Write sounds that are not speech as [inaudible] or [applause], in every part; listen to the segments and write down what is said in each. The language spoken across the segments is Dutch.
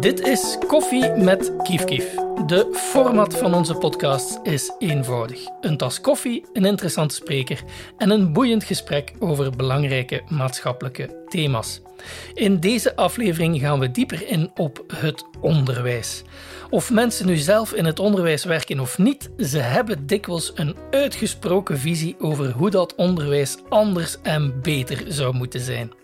Dit is Koffie met Kief Kief. De format van onze podcast is eenvoudig. Een tas koffie, een interessante spreker en een boeiend gesprek over belangrijke maatschappelijke thema's. In deze aflevering gaan we dieper in op het onderwijs. Of mensen nu zelf in het onderwijs werken of niet, ze hebben dikwijls een uitgesproken visie over hoe dat onderwijs anders en beter zou moeten zijn.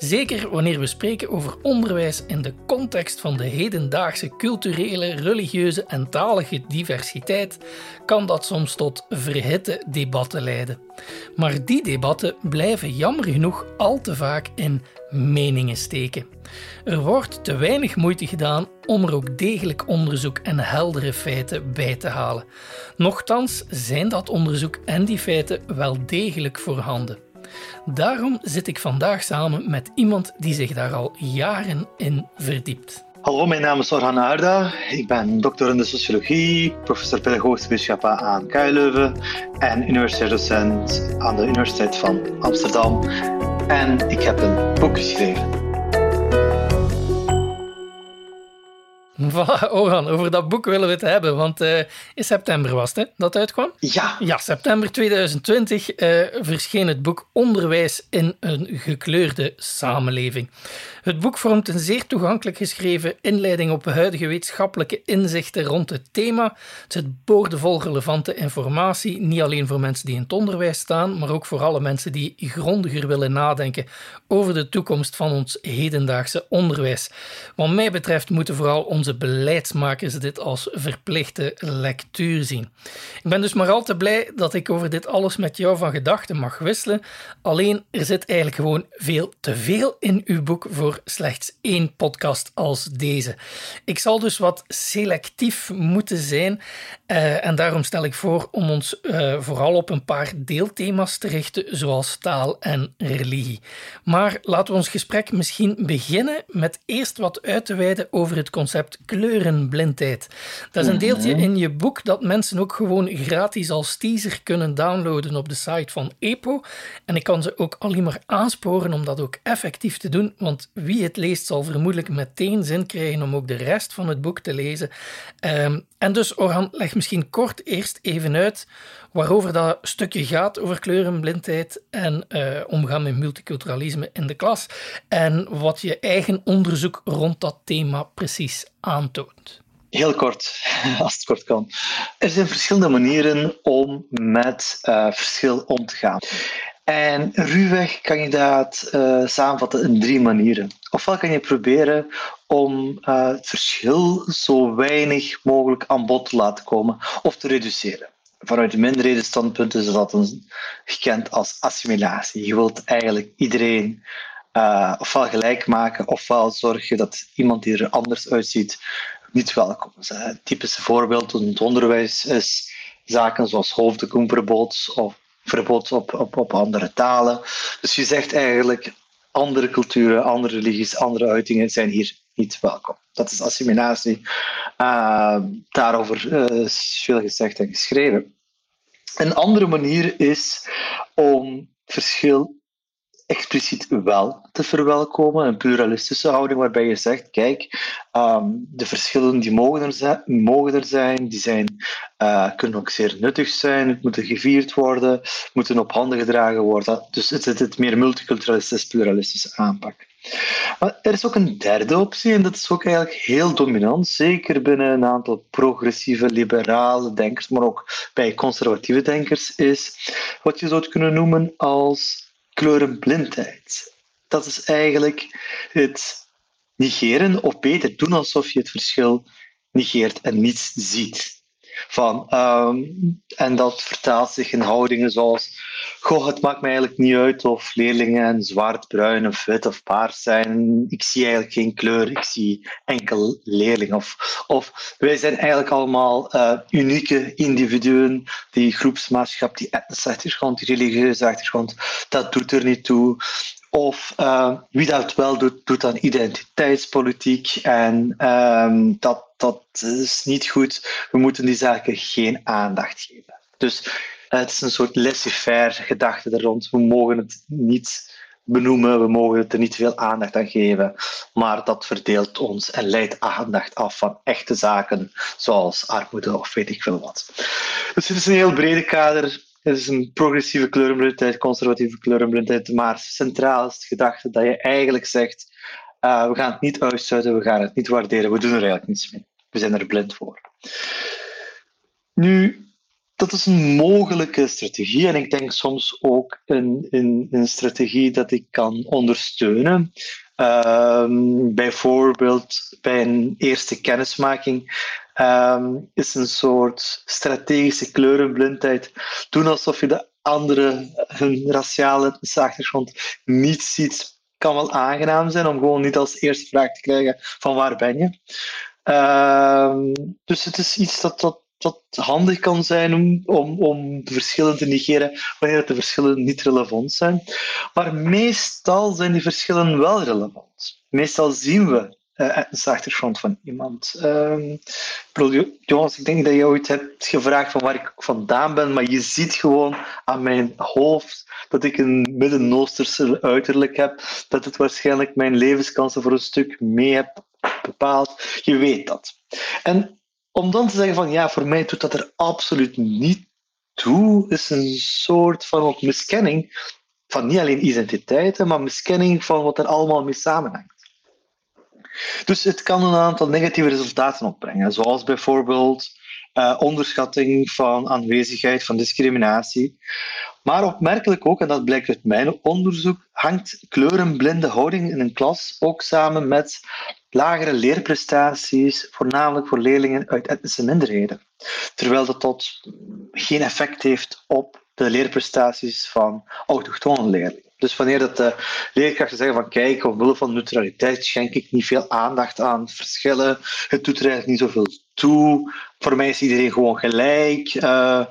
Zeker wanneer we spreken over onderwijs in de context van de hedendaagse culturele, religieuze en talige diversiteit, kan dat soms tot verhitte debatten leiden. Maar die debatten blijven jammer genoeg al te vaak in meningen steken. Er wordt te weinig moeite gedaan om er ook degelijk onderzoek en heldere feiten bij te halen. Nochtans zijn dat onderzoek en die feiten wel degelijk voorhanden. Daarom zit ik vandaag samen met iemand die zich daar al jaren in verdiept. Hallo, mijn naam is Orhan Aarda. Ik ben doctor in de sociologie, professor pedagogische wetenschappen aan KU Leuven en universitair docent aan de Universiteit van Amsterdam. En ik heb een boek geschreven. [laughs] Voilà, over dat boek willen we het hebben, want uh, in september was het hè, dat uitkwam? Ja. Ja, september 2020 uh, verscheen het boek Onderwijs in een gekleurde samenleving. Het boek vormt een zeer toegankelijk geschreven inleiding op huidige wetenschappelijke inzichten rond het thema. Het zit boordevol relevante informatie, niet alleen voor mensen die in het onderwijs staan, maar ook voor alle mensen die grondiger willen nadenken over de toekomst van ons hedendaagse onderwijs. Wat mij betreft moeten vooral onze beleidsmakers dit als verplichte lectuur zien. Ik ben dus maar al te blij dat ik over dit alles met jou van gedachten mag wisselen. Alleen er zit eigenlijk gewoon veel te veel in uw boek voor slechts één podcast als deze. Ik zal dus wat selectief moeten zijn uh, en daarom stel ik voor om ons uh, vooral op een paar deelthema's te richten, zoals taal en religie. Maar laten we ons gesprek misschien beginnen met eerst wat uit te wijden over het concept kleurenblindheid. Dat is een deeltje in je boek dat mensen ook gewoon gratis als teaser kunnen downloaden op de site van EPO. En ik kan ze ook alleen maar aansporen om dat ook effectief te doen, want wie het leest zal vermoedelijk meteen zin krijgen om ook de rest van het boek te lezen. Um, en dus, Orhan, leg misschien kort eerst even uit waarover dat stukje gaat over kleurenblindheid en uh, omgaan met multiculturalisme in de klas. En wat je eigen onderzoek rond dat thema precies aantoont. Heel kort, [laughs] als het kort kan. Er zijn verschillende manieren om met uh, verschil om te gaan. En ruwweg kan je dat uh, samenvatten in drie manieren. Ofwel kan je proberen om uh, het verschil zo weinig mogelijk aan bod te laten komen of te reduceren. Vanuit de minderhedenstandpunt is dat een, gekend als assimilatie. Je wilt eigenlijk iedereen uh, ofwel gelijk maken, ofwel zorgen dat iemand die er anders uitziet niet welkom is. Het typische voorbeeld in het onderwijs is zaken zoals hoofddoekverbod of verbod op, op, op andere talen. Dus je zegt eigenlijk, andere culturen, andere religies, andere uitingen zijn hier niet welkom. Dat is assimilatie. Uh, daarover is veel gezegd en geschreven. Een andere manier is om verschil expliciet wel te verwelkomen. Een pluralistische houding waarbij je zegt, kijk, um, de verschillen die mogen er zijn, mogen er zijn die zijn, uh, kunnen ook zeer nuttig zijn, het moeten gevierd worden, moeten op handen gedragen worden. Dus het is het meer multiculturalistisch, pluralistische aanpak. Maar er is ook een derde optie, en dat is ook eigenlijk heel dominant, zeker binnen een aantal progressieve, liberale denkers, maar ook bij conservatieve denkers, is wat je zou kunnen noemen als kleurenblindheid. Dat is eigenlijk het negeren, of beter doen alsof je het verschil negeert en niets ziet. Van, um, en dat vertaalt zich in houdingen zoals: Goh, het maakt me eigenlijk niet uit of leerlingen zwart, bruin of wit of paars zijn. Ik zie eigenlijk geen kleur, ik zie enkel leerlingen. Of, of wij zijn eigenlijk allemaal uh, unieke individuen. Die groepsmaatschap, die etnische achtergrond, die religieuze achtergrond, dat doet er niet toe. Of uh, wie dat wel doet, doet dan identiteitspolitiek. En um, dat, dat is niet goed. We moeten die zaken geen aandacht geven. Dus uh, het is een soort laissez-faire gedachte er rond. We mogen het niet benoemen, we mogen er niet veel aandacht aan geven, maar dat verdeelt ons en leidt aandacht af van echte zaken, zoals armoede of weet ik veel wat. Dus het is een heel brede kader. Het is een progressieve kleurenblindheid, conservatieve kleurenblindheid, maar centraal is het gedachte dat je eigenlijk zegt, uh, we gaan het niet uitsluiten, we gaan het niet waarderen, we doen er eigenlijk niets mee. We zijn er blind voor. Nu, dat is een mogelijke strategie en ik denk soms ook een, een, een strategie dat ik kan ondersteunen. Um, bijvoorbeeld bij een eerste kennismaking um, is een soort strategische kleurenblindheid. Doen alsof je de andere, hun raciale achtergrond niet ziet, kan wel aangenaam zijn om gewoon niet als eerste vraag te krijgen van waar ben je. Uh, dus het is iets dat, dat dat handig kan zijn om, om, om de verschillen te negeren wanneer de verschillen niet relevant zijn. Maar meestal zijn die verschillen wel relevant. Meestal zien we uh, etnische achtergrond van iemand. Uh, Jonas, ik denk dat je ooit hebt gevraagd van waar ik vandaan ben, maar je ziet gewoon aan mijn hoofd dat ik een Midden-Oosterse uiterlijk heb, dat het waarschijnlijk mijn levenskansen voor een stuk mee heb bepaald. Je weet dat. En om dan te zeggen van ja, voor mij doet dat er absoluut niet toe, is een soort van miskenning van niet alleen identiteiten, maar miskenning van wat er allemaal mee samenhangt. Dus het kan een aantal negatieve resultaten opbrengen, zoals bijvoorbeeld uh, onderschatting van aanwezigheid van discriminatie. Maar opmerkelijk ook, en dat blijkt uit mijn onderzoek, hangt kleurenblinde houding in een klas ook samen met lagere leerprestaties, voornamelijk voor leerlingen uit etnische minderheden. Terwijl dat tot geen effect heeft op de leerprestaties van autochtone leerlingen. Dus wanneer dat de leerkrachten zeggen van kijk, omwille van neutraliteit schenk ik niet veel aandacht aan verschillen, het doet er eigenlijk niet zoveel toe, voor mij is iedereen gewoon gelijk, uh,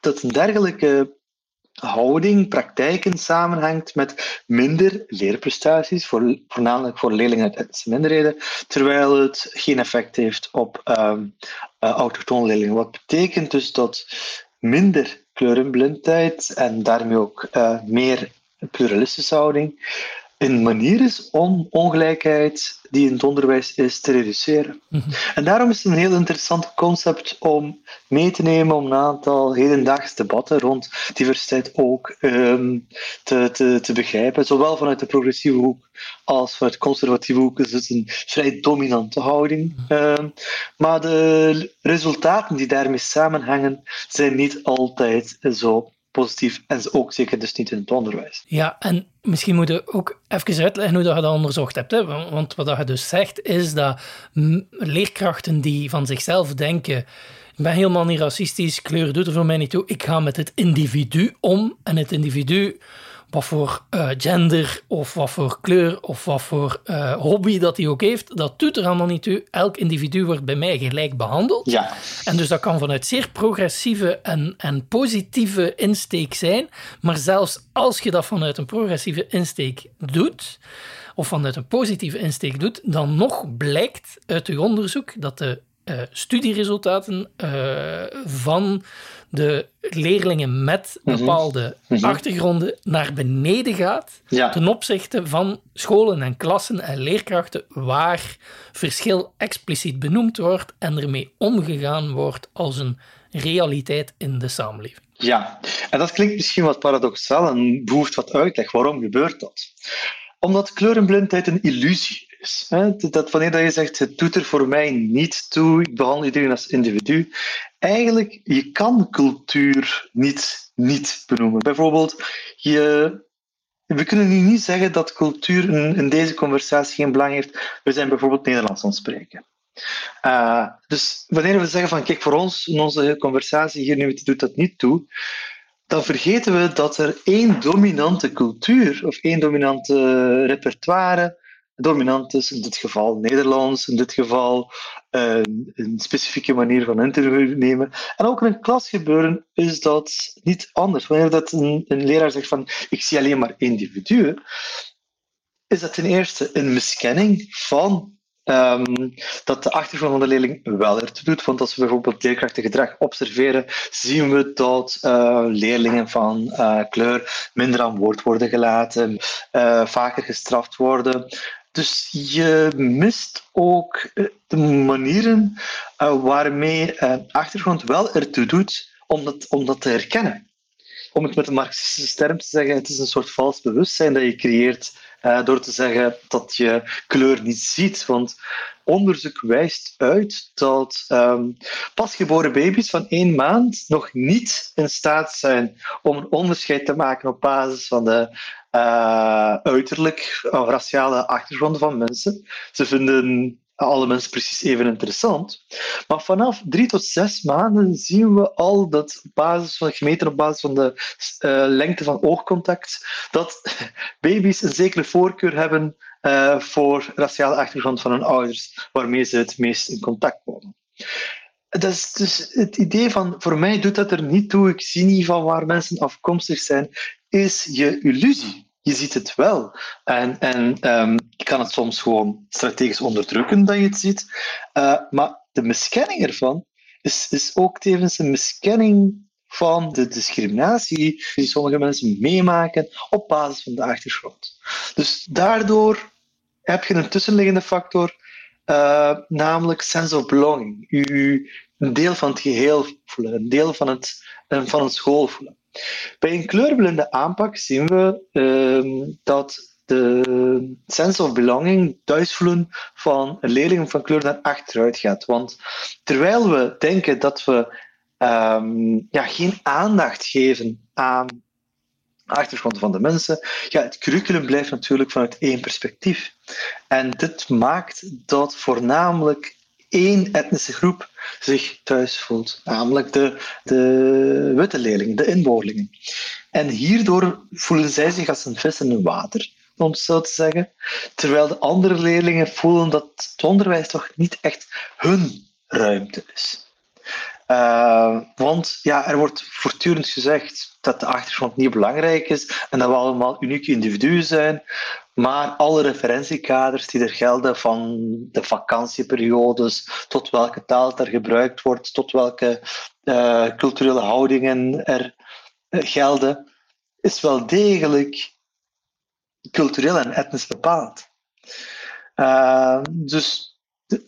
dat een dergelijke houding, praktijken samenhangt met minder leerprestaties, voor, voornamelijk voor leerlingen uit etnische minderheden, terwijl het geen effect heeft op um, autochtone leerlingen. Wat betekent dus dat minder kleurenblindheid en daarmee ook uh, meer pluralistische houding een manier is om ongelijkheid die in het onderwijs is te reduceren. Mhm. En daarom is het een heel interessant concept om mee te nemen om een aantal hedendaags debatten rond diversiteit ook um, te, te, te begrijpen. Zowel vanuit de progressieve hoek als vanuit de conservatieve hoek is het een vrij dominante houding. Um, maar de resultaten die daarmee samenhangen zijn niet altijd zo positief en ook zeker dus niet in het onderwijs. Ja, en misschien moet je ook even uitleggen hoe dat je dat onderzocht hebt. Hè? Want wat je dus zegt is dat leerkrachten die van zichzelf denken ik ben helemaal niet racistisch, kleur doet er voor mij niet toe, ik ga met het individu om en het individu wat voor uh, gender of wat voor kleur of wat voor uh, hobby dat hij ook heeft, dat doet er allemaal niet toe. Elk individu wordt bij mij gelijk behandeld. Ja. En dus dat kan vanuit zeer progressieve en, en positieve insteek zijn. Maar zelfs als je dat vanuit een progressieve insteek doet, of vanuit een positieve insteek doet, dan nog blijkt uit uw onderzoek dat de uh, studieresultaten van de leerlingen met mhm. bepaalde mhm. achtergronden naar beneden gaat ten opzichte van scholen en klassen en leerkrachten waar verschil expliciet benoemd wordt en ermee omgegaan wordt als een realiteit in de samenleving. Ja, en dat klinkt misschien wat paradoxaal en behoeft wat uitleg. Waarom gebeurt dat? Omdat kleurenblindheid een illusie Dat wanneer je zegt, het doet er voor mij niet toe, ik behandel iedereen als individu, eigenlijk, je kan cultuur niet niet benoemen. Bijvoorbeeld, we kunnen nu niet zeggen dat cultuur in, deze conversatie geen belang heeft. We zijn bijvoorbeeld Nederlands aan het spreken. Uh, dus wanneer we zeggen van kijk, voor ons in onze conversatie hier nu doet dat niet toe, dan vergeten we dat er één dominante cultuur of één dominante repertoire dominant is, in dit geval Nederlands, in dit geval een, een specifieke manier van interview nemen. En ook in een klasgebeuren is dat niet anders. Wanneer dat een, leraar zegt van ik zie alleen maar individuen, is dat ten eerste een miskenning van ehm, dat de achtergrond van de leerling wel ertoe doet. Want als we bijvoorbeeld leerkrachtengedrag observeren, zien we dat uh, leerlingen van uh, kleur minder aan woord worden gelaten, uh, vaker gestraft worden. Dus je mist ook de manieren waarmee achtergrond wel ertoe doet om dat, om dat te herkennen om het met een marxistische term te zeggen, het is een soort vals bewustzijn dat je creëert uh, door te zeggen dat je kleur niet ziet. Want onderzoek wijst uit dat um, pasgeboren baby's van één maand nog niet in staat zijn om een onderscheid te maken op basis van de uh, uiterlijk of raciale achtergronden van mensen. Ze vinden alle mensen precies even interessant. Maar vanaf drie tot zes maanden zien we al dat basis van, gemeten op basis van de uh, lengte van oogcontact, dat [laughs] baby's een zekere voorkeur hebben uh, voor raciale achtergrond van hun ouders, waarmee ze het meest in contact komen. Dus het idee van, voor mij doet dat er niet toe, ik zie niet van waar mensen afkomstig zijn, is je illusie je ziet het wel. En, en um, je kan het soms gewoon strategisch onderdrukken dat je het ziet. Uh, maar de miskenning ervan is, is ook tevens een miskenning van de discriminatie die sommige mensen meemaken op basis van de achtergrond. Dus daardoor heb je een tussenliggende factor, uh, namelijk sense of belonging. U een deel van het geheel voelen, een deel van het, van het school voelen. Bij een kleurblinde aanpak zien we uh, dat de sense of belonging, thuisvoelen van leerlingen van kleur naar achteruit gaat. Want terwijl we denken dat we um, ja, geen aandacht geven aan achtergrond van de mensen, ja, het curriculum blijft natuurlijk vanuit één perspectief. En dit maakt dat voornamelijk één etnische groep zich thuis voelt, namelijk de, de witte leerlingen, de inboorlingen. En hierdoor voelen zij zich als een vis in een water, om het zo te zeggen, terwijl de andere leerlingen voelen dat het onderwijs toch niet echt hun ruimte is. Uh, want ja, er wordt voortdurend gezegd dat de achtergrond niet belangrijk is en dat we allemaal unieke individuen zijn. Maar alle referentiekaders die er gelden, van de vakantieperiodes tot welke taal er gebruikt wordt, tot welke uh, culturele houdingen er uh, gelden, is wel degelijk cultureel en etnisch bepaald. Uh, dus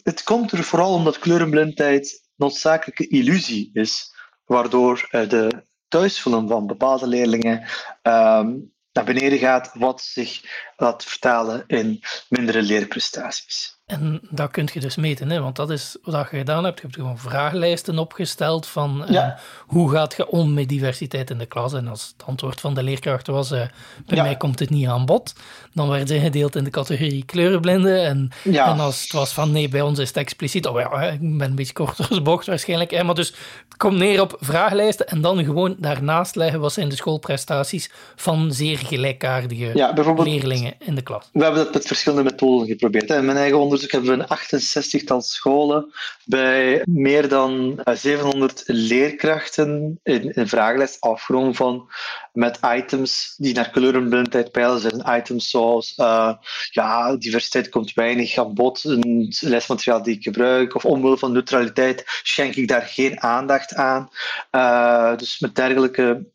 het komt er vooral omdat kleurenblindheid noodzakelijke illusie is, waardoor de thuisvoelen van bepaalde leerlingen um, naar beneden gaat, wat zich laat vertalen in mindere leerprestaties. En dat kun je dus meten, hè? want dat is wat je gedaan hebt. Je hebt gewoon vragenlijsten opgesteld van eh, hoe gaat je om met diversiteit in de klas. En als het antwoord van de leerkracht was, uh, bij mij komt het niet aan bod, dan werden ze gedeeld in de categorie kleurenblinden. En, en als het was van nee, bij ons is het expliciet, oh ja, ik ben een beetje korter als bocht waarschijnlijk. Hè? Maar dus het komt neer op vragenlijsten en dan gewoon daarnaast leggen wat zijn de schoolprestaties van zeer gelijkaardige leerlingen in de klas. We hebben dat met verschillende methoden geprobeerd. Hè. Mijn eigen onderzoek hebben we een 68-tal scholen bij meer dan 700 eh, leerkrachten in een vragenlijst afgerond van met items die naar kleurenblindheid peilen. zijn items zoals uh, ja, diversiteit komt weinig aan bod, een lesmateriaal die ik gebruik, of omwille van neutraliteit schenk ik daar geen aandacht aan. Uh, dus met dergelijke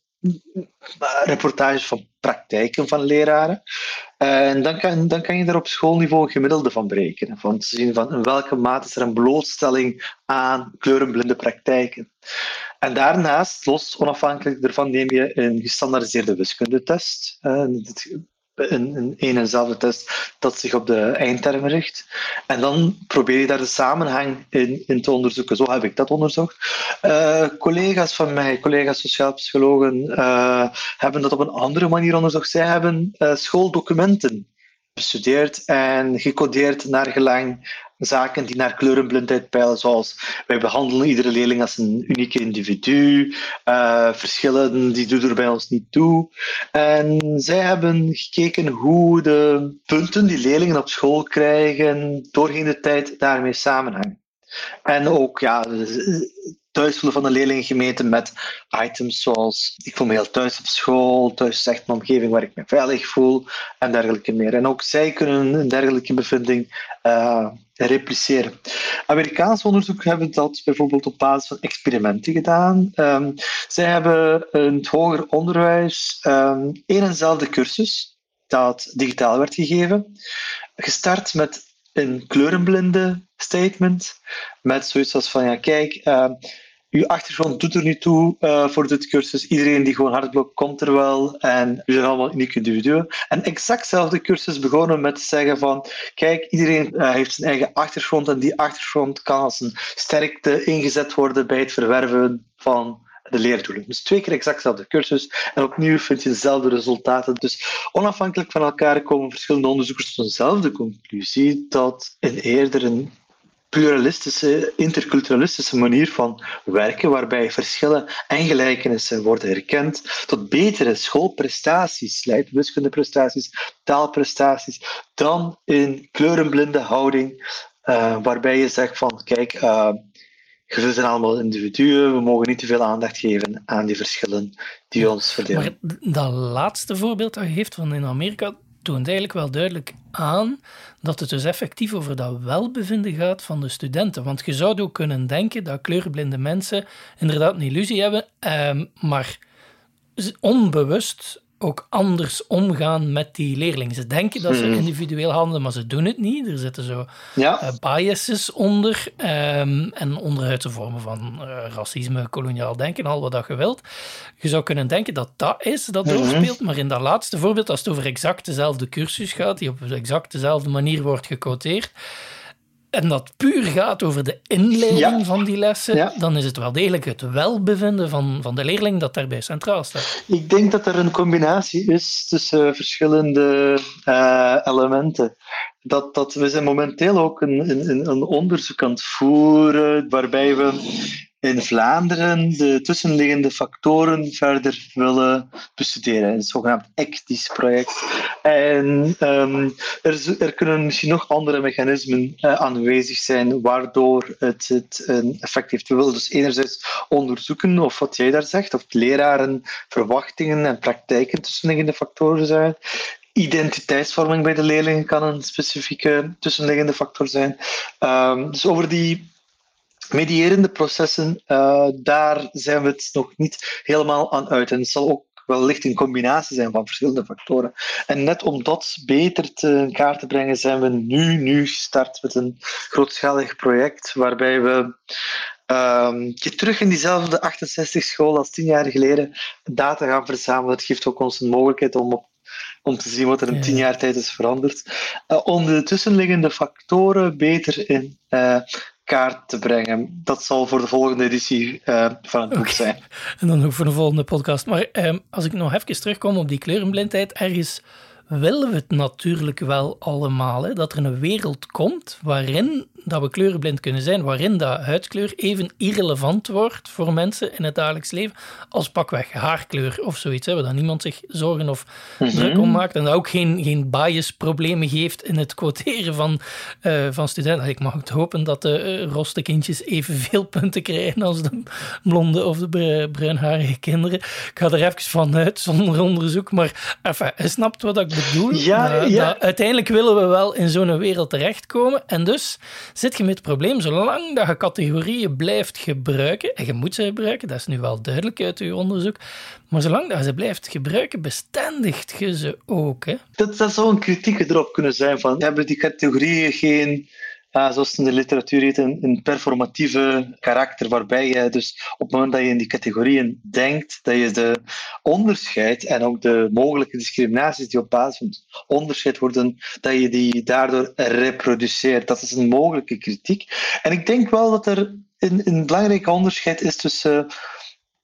reportages van praktijken van leraren. En dan kan, dan kan je er op schoolniveau een gemiddelde van berekenen. Van te zien van in welke mate is er een blootstelling aan kleurenblinde praktijken. En daarnaast, los onafhankelijk daarvan, neem je een gestandaardiseerde wiskundetest een, een, een en dezelfde test dat zich op de eindtermen richt. En dan probeer je daar de samenhang in, in te onderzoeken. Zo heb ik dat onderzocht. Uh, collega's van mij, collega's sociaal psychologen, uh, hebben dat op een andere manier onderzocht. Zij hebben uh, schooldocumenten bestudeerd en gecodeerd naar gelang zaken die naar kleurenblindheid peilen, zoals wij behandelen iedere leerling als een unieke individu, uh, verschillen die doen er bij ons niet toe. En zij hebben gekeken hoe de punten die leerlingen op school krijgen doorheen de tijd daarmee samenhangen. En ook ja, thuisvoelen van de leerlingen gemeten met items zoals ik voel me heel thuis op school, thuis is echt een omgeving waar ik me veilig voel en dergelijke meer. En ook zij kunnen een dergelijke bevinding uh, repliceren. Amerikaans onderzoek hebben dat bijvoorbeeld op basis van experimenten gedaan. Um, zij hebben in het hoger onderwijs um, één dezelfde cursus dat digitaal werd gegeven, gestart met een kleurenblinde statement, met zoiets als van ja kijk, uh, uw achtergrond doet er niet toe uh, voor dit cursus. Iedereen die gewoon hard blokt, komt er wel. En u zijn allemaal unieke individuen. En exact dezelfde cursus begonnen met te zeggen van kijk, iedereen uh, heeft zijn eigen achtergrond en die achtergrond kan als een sterkte ingezet worden bij het verwerven van de leerdoelen. Dus twee keer exact dezelfde cursus en opnieuw vind je dezelfde resultaten. Dus onafhankelijk van elkaar komen verschillende onderzoekers tot dezelfde conclusie dat een eerder een pluralistische, interculturalistische manier van werken, waarbij verschillen en gelijkenissen worden herkend, tot betere schoolprestaties leidt, wiskundeprestaties, taalprestaties, dan een kleurenblinde houding, uh, waarbij je zegt van, kijk, uh, we zijn allemaal individuen, we mogen niet te veel aandacht geven aan die verschillen die ons verdelen. Maar dat laatste voorbeeld dat je van in Amerika, toont eigenlijk wel duidelijk aan dat het dus effectief over dat welbevinden gaat van de studenten. Want je zou ook kunnen denken dat kleurblinde mensen inderdaad een illusie hebben, eh, maar onbewust ook anders omgaan met die leerlingen. Ze denken dat ze hmm. individueel handelen, maar ze doen het niet. Er zitten zo ja. uh, biases onder um, en onderhuidse vormen van uh, racisme, koloniaal denken, al wat dat je wilt. Je zou kunnen denken dat dat is dat hmm. doorspeelt, maar in dat laatste voorbeeld, als het over exact dezelfde cursus gaat, die op exact dezelfde manier wordt gecoteerd, en dat puur gaat over de inleiding van die lessen, dan is het wel degelijk het welbevinden van, van de leerling dat daarbij centraal staat. Ik denk dat er een combinatie is tussen verschillende uh, elementen. Dat, dat we zijn momenteel ook een, een, een onderzoek aan het voeren waarbij we in Vlaanderen de tussenliggende factoren verder willen bestuderen. Een zogenaamd ECTIS-project. En um, er, er, kunnen misschien nog andere mechanismen uh, aanwezig zijn waardoor het, het een effect heeft. We willen dus enerzijds onderzoeken of wat jij daar zegt, of leraren verwachtingen en praktijken tussenliggende factoren zijn. Identiteitsvorming bij de leerlingen kan een specifieke tussenliggende factor zijn. Um, dus over die medierende processen, uh, daar zijn we het nog niet helemaal aan uit. En het zal ook wellicht een combinatie zijn van verschillende factoren. En net om dat beter te kaart te brengen, zijn we nu, nu gestart met een grootschalig project waarbij we um, terug in diezelfde 68 school als tien jaar geleden data gaan verzamelen. Het geeft ook ons een mogelijkheid om op om te zien wat er in tien jaar tijd is veranderd. Uh, om de tussenliggende factoren beter in uh, kaart te brengen. Dat zal voor de volgende editie uh, van het boek okay. zijn. En dan ook voor de volgende podcast. Maar um, als ik nog even terugkom op die kleurenblindheid, ergens willen we het natuurlijk wel allemaal. Hè? Dat er een wereld komt waarin dat we kleurenblind kunnen zijn, waarin dat huidskleur even irrelevant wordt voor mensen in het dagelijks leven als pakweg haarkleur of zoiets. Hè, waar niemand zich zorgen of mhm. druk om maakt. En dat ook geen, geen bias-problemen geeft in het quoteren van, uh, van studenten. Ik mag het hopen dat de uh, roste kindjes evenveel [laughs] punten krijgen als de blonde of de bruinharige kinderen. Ik ga er even vanuit zonder onderzoek. Maar enfin, je snapt wat ik bedoel. Ja, ja. uiteindelijk willen we wel in zo'n wereld terechtkomen. En dus zit je met het probleem, zolang dat je categorieën blijft gebruiken, en je moet ze gebruiken, dat is nu wel duidelijk uit uw onderzoek, maar zolang dat je ze blijft gebruiken, bestendigt je ze ook. Hè? Dat, dat zou een kritiek erop kunnen zijn van, hebben die categorieën geen uh, zoals in de literatuur heet, een, een, performatieve karakter, waarbij je dus op het moment dat je in die categorieën denkt, dat je de onderscheid en ook de mogelijke discriminaties die op basis van onderscheid worden, dat je die daardoor reproduceert. Dat is een mogelijke kritiek. En ik denk wel dat er een, een belangrijk onderscheid is tussen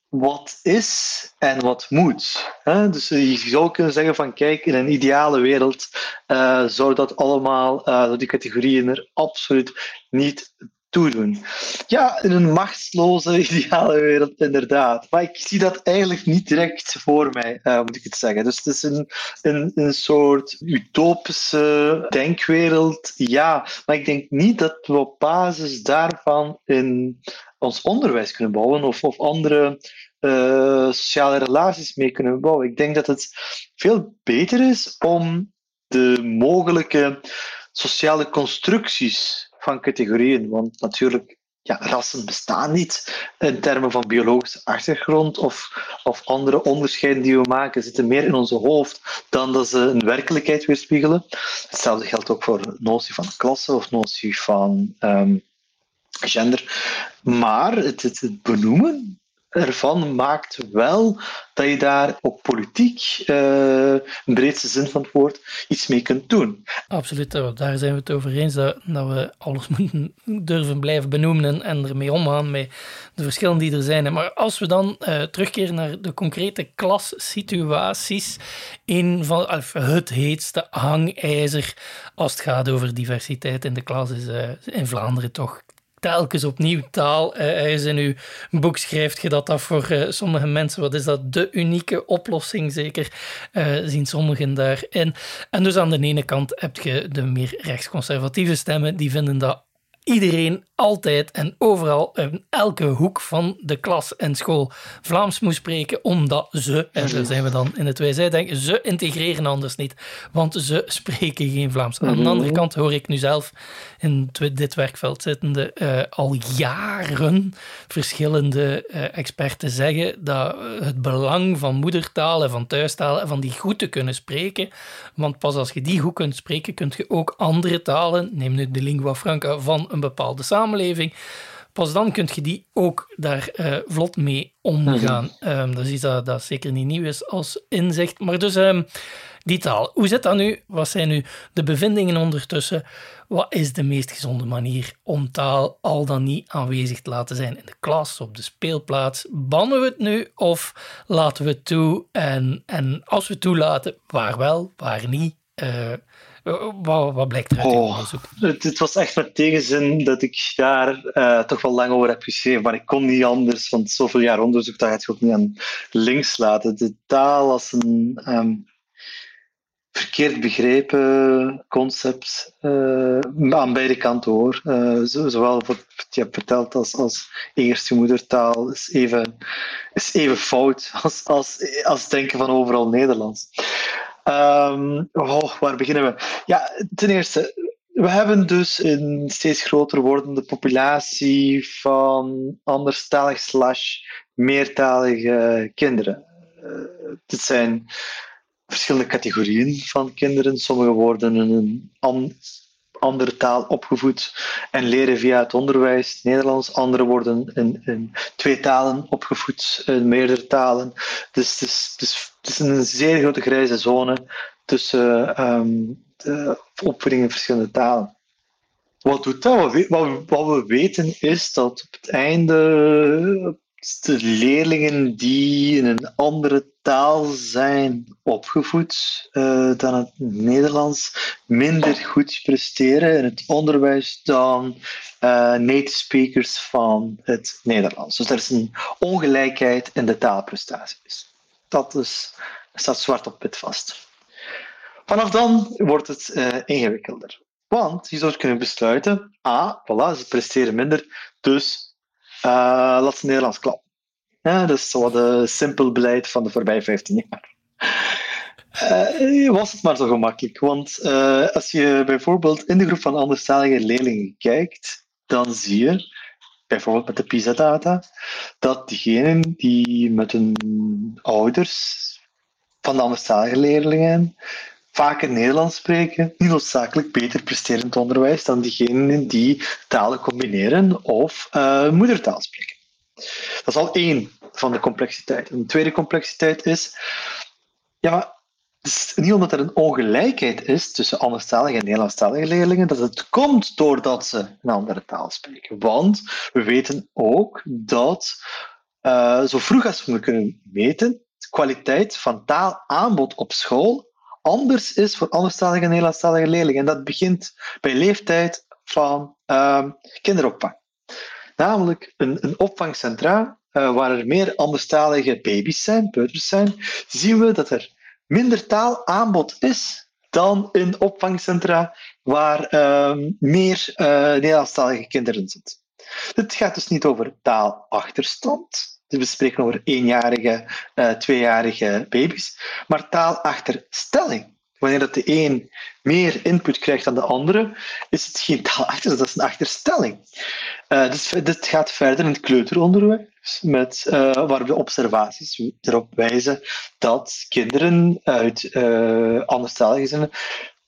wat is en wat moet. Dus je zou kunnen zeggen van kijk, in een ideale wereld uh, zou dat allemaal, uh, die categorieën er absoluut niet toe doen. Ja, in een machtsloze [laughs] ideale wereld inderdaad. Maar ik zie dat eigenlijk niet direct voor mij, moet ik het zeggen. Dus het is een, een, een soort utopische denkwereld, ja. Maar ik denk niet dat we op basis daarvan in ons onderwijs kunnen bouwen of, of andere uh, sociale relaties mee kunnen bouwen. Ik denk dat het veel beter is om de mogelijke sociale constructies van categorieën. Want natuurlijk, ja, rassen bestaan niet in termen van biologische achtergrond of, of andere onderscheiden die we maken zitten meer in onze hoofd dan dat ze een werkelijkheid weerspiegelen. Hetzelfde geldt ook voor notie van klasse of notie van um, gender. Maar het, het, benoemen ervan maakt wel dat je daar op politiek, uh, in breedste zin van het woord, iets mee kunt doen. Absoluut, daar zijn we het over eens dat, dat we alles [laughs] moeten durven blijven benoemen en ermee omgaan met de verschillen die er zijn. Maar als we dan uh, terugkeren naar de concrete klassituaties, een van het heetste hangijzer als het gaat over diversiteit in de klas is in Vlaanderen toch telkens opnieuw taal. Uh, in uw boek schrijft je dat dat voor uh, sommige mensen, wat is dat, de unieke oplossing zeker, zien sommigen daarin. En dus aan de ene kant heb je de meer rechtsconservatieve stemmen, die vinden dat iedereen altijd en overal in elke hoek van de klas en school Vlaams moet spreken, omdat ze, en daar zijn we dan in het wij denken, ze integreren anders niet, want ze spreken geen Vlaams. Aan de mhm. andere kant hoor ik nu zelf in dit werkveld zittende uh, al jaren verschillende uh, experten zeggen dat het belang van moedertaal en van thuistaal en van die goed te kunnen spreken, want pas als je die goed kunt spreken, kun je ook andere talen, neem nu de lingua franca van een bepaalde samenleving, pas dan kun je die ook daar uh, vlot mee omgaan. Mm um, dat is iets dat, dat, zeker niet nieuw is als inzicht. Maar dus um, die taal. Hoe zit dat nu? Wat zijn nu de bevindingen ondertussen? Wat is de meest gezonde manier om taal al dan niet aanwezig te laten zijn in de klas, op de speelplaats? Bannen we het nu of laten we het toe? En, en als we het toelaten, waar wel, waar niet? Uh, wat, wat blijkt eruit oh, onderzoek? Het, het, was echt met tegenzin dat ik daar uh, toch wel lang over heb geschreven, maar ik kon niet anders, want zoveel jaar onderzoek, dat gaat je ook niet aan links laten. De taal als een um, verkeerd begrepen concept uh, aan beide kanten hoor. Uh, zowel wat je hebt verteld als, als eerste moedertaal is even, is even fout [laughs] als, als, als denken van overal Nederlands. Um, oh, waar beginnen we? Ja, ten eerste, we hebben dus een steeds groter wordende populatie van anderstalig slash meertalige kinderen. Uh, dit zijn verschillende categorieën van kinderen. Sommigen worden in een andere taal opgevoed en leren via het onderwijs Nederlands. Anderen worden in, in twee talen opgevoed, in meerdere talen. Dus het is, is een zeer grote grijze zone tussen um, de opvoeding in verschillende talen. Wat doet dat? We, wat we weten is dat op het einde de leerlingen die in een andere taal zijn opgevoed uh, dan het Nederlands minder goed presteren in het onderwijs dan uh, native speakers van het Nederlands. Dus er is een ongelijkheid in de taalprestaties. Dat is, staat zwart op wit vast. Vanaf dan wordt het uh, ingewikkelder. Want je zou kunnen besluiten, ah, voilà, ze presteren minder, dus uh, laat ze Nederlands klappen. Ja, dat is zo de simpel beleid van de voorbije 15 jaar. Uh, was het maar zo gemakkelijk. Want uh, als je bijvoorbeeld in de groep van anderstalige leerlingen kijkt, dan zie je, bijvoorbeeld met de PISA-data, dat diegenen die met hun ouders van de anderstalige leerlingen vaker Nederlands spreken, niet noodzakelijk beter presterend onderwijs dan diegenen die talen combineren of uh, moedertaal spreken. Dat is al één van de complexiteit. En de tweede complexiteit is, ja, het is niet omdat er een ongelijkheid is tussen anderstalige en Nederlandstalige leerlingen, dat het komt doordat ze een andere taal spreken. Want we weten ook dat, uh, zo vroeg als we kunnen meten, de kwaliteit van taalaanbod op school anders is voor anderstalige en Nederlandstalige leerlingen. En dat begint bij leeftijd van uh, kinderopvang. Namelijk een, een opvangcentra uh, waar er meer anderstalige baby's zijn, peuters zijn, zien we dat er minder taalaanbod is dan in opvangcentra waar uh, meer uh, Nederlandstalige kinderen zitten. Dit gaat dus niet over taalachterstand. Dus we spreken over eenjarige, uh, tweejarige baby's, maar taalachterstelling. wanneer dat de een meer input krijgt dan de andere, is het geen taalachter, dat is een achterstelling. Uh, dus dit gaat verder in het kleuteronderwijs, met, uh, waar de observaties erop wijzen dat kinderen uit anderstalige gezinnen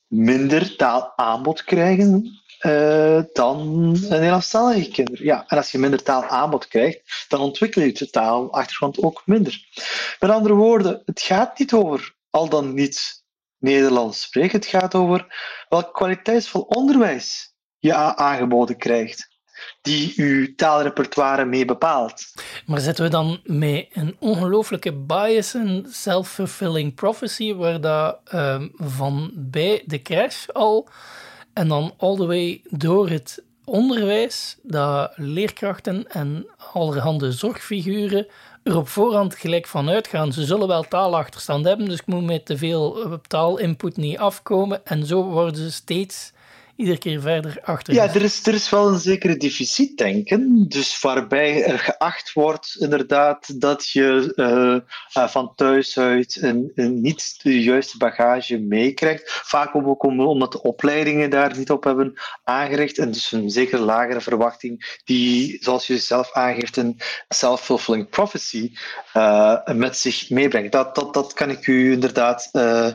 minder taalaanbod krijgen uh, dan Nederlandstalige kinderen. Ja, en als je minder taalaanbod krijgt, dan ontwikkel je je taalachtergrond ook minder. Met andere woorden, het gaat niet over al dan niet Nederlands spreken. Het gaat over welk kwaliteitsvol onderwijs je aangeboden krijgt, die uw taalrepertoire mee bepaalt. Maar zitten we dan met een ongelooflijke bias en self-fulfilling prophecy, waar dat uh, van bij de crash al en dan all the way door het onderwijs, dat leerkrachten en allerhande zorgfiguren er op voorhand gelijk van uitgaan. Ze zullen wel taalachterstand hebben, dus ik moet met te veel taalinput niet afkomen. En zo worden ze steeds iedere keer verder achter. Ja, er is, er is wel een zekere deficit denken. Dus waarbij er geacht wordt inderdaad dat je uh, van thuis uit een, een, niet de juiste bagage meekrijgt. Vaak ook omdat de opleidingen daar niet op hebben aangericht. En dus een zekere lagere verwachting die, zoals je zelf aangeeft, een self-fulfilling prophecy uh, met zich meebrengt. Dat, dat, dat kan ik u inderdaad uh,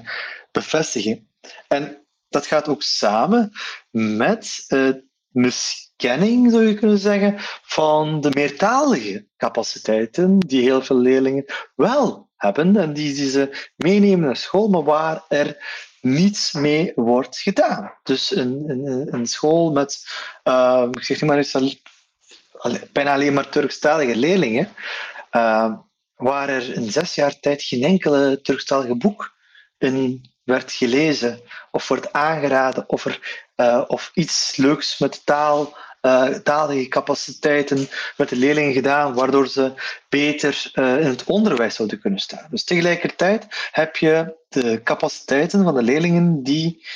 bevestigen. En dat gaat ook samen met uh, miskenning, zou je kunnen zeggen, van de meertalige capaciteiten die heel veel leerlingen wel hebben en die, ze meenemen naar school, maar waar er niets mee wordt gedaan. Dus een, een, een school met, uh, ik zeg maar bijna alleen maar Turkstalige leerlingen, uh, waar er in zes jaar tijd geen enkele Turkstalige boek in werd gelezen of wordt aangeraden of, er, uh, of iets leuks met taal, uh, capaciteiten met de leerlingen gedaan, waardoor ze beter uh, in het onderwijs zouden kunnen staan. Dus tegelijkertijd heb je de capaciteiten van de leerlingen die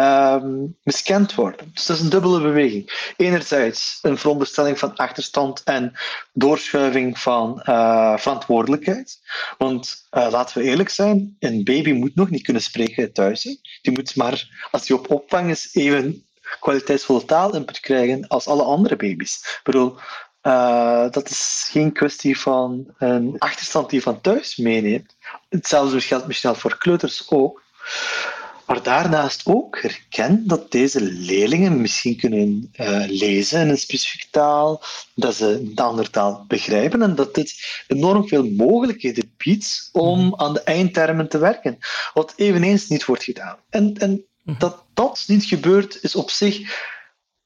um, miskend worden. Dus dat is een dubbele beweging. Enerzijds een veronderstelling van achterstand en doorschuiving van uh, verantwoordelijkheid. Want uh, laten we eerlijk zijn, een baby moet nog niet kunnen spreken thuis. Die moet maar, als hij op opvang is, even kwaliteitsvolle taalinput krijgen als alle andere baby's. Ik bedoel, uh, dat is geen kwestie van een achterstand die je van thuis meeneemt. Hetzelfde geldt misschien voor kleuters ook. Maar daarnaast ook herken dat deze leerlingen misschien kunnen uh, lezen in een specifieke taal, dat ze een andere taal begrijpen en dat dit enorm veel mogelijkheden biedt om mhm. aan de eindtermen te werken, wat eveneens niet wordt gedaan. En, en mhm. dat dat niet gebeurt, is op zich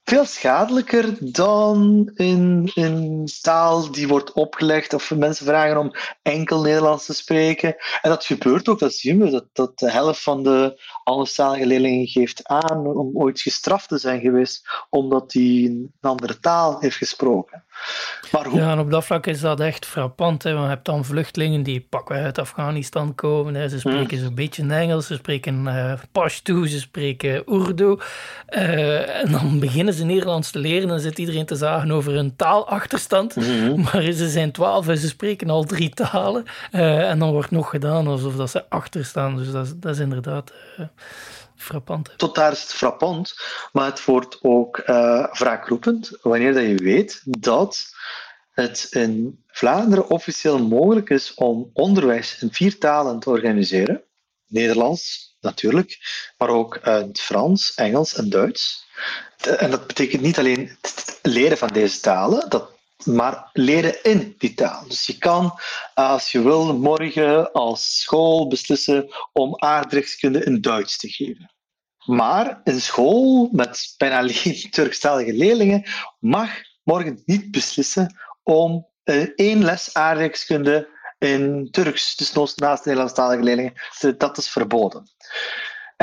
veel schadelijker dan in, in taal die wordt opgelegd of mensen vragen om enkel Nederlands te spreken. En dat gebeurt ook, dat zien we, dat, dat de helft van de anderstalige leerlingen geeft aan om ooit gestraft te zijn geweest omdat hij een andere taal heeft gesproken. Maar hoe... Ja, en op dat vlak is dat echt frappant. Hè? Want je hebt dan vluchtelingen die pakken uit Afghanistan komen. Hè? Ze spreken zo'n beetje Engels, ze spreken uh, Pashto, ze spreken Urdu. Uh, en dan beginnen ze Nederlands te leren en zit iedereen te zagen over een taalachterstand. Mhm. [laughs] Maar ze zijn twaalf en ze spreken al drie talen. Uh, en dan wordt nog gedaan alsof dat ze achterstaan. Dus dat, dat is inderdaad frappant. Tot daar is het frappant, maar het wordt ook uh, wraakroepend wanneer dat je weet dat het in Vlaanderen officieel mogelijk is om onderwijs in vier talen te organiseren. Nederlands natuurlijk, maar ook uh, Frans, Engels en Duits. En dat betekent niet alleen het leren van deze talen, dat maar leren in die taal. Dus je kan, als je wil, morgen als school beslissen om aardrijkskunde in Duits te geven. Maar een school met bijna alleen [laughs] Turkstalige leerlingen mag morgen niet beslissen om uh, één les aardrijkskunde in Turks, dus naast Nederlandstalige leerlingen, dat is verboden.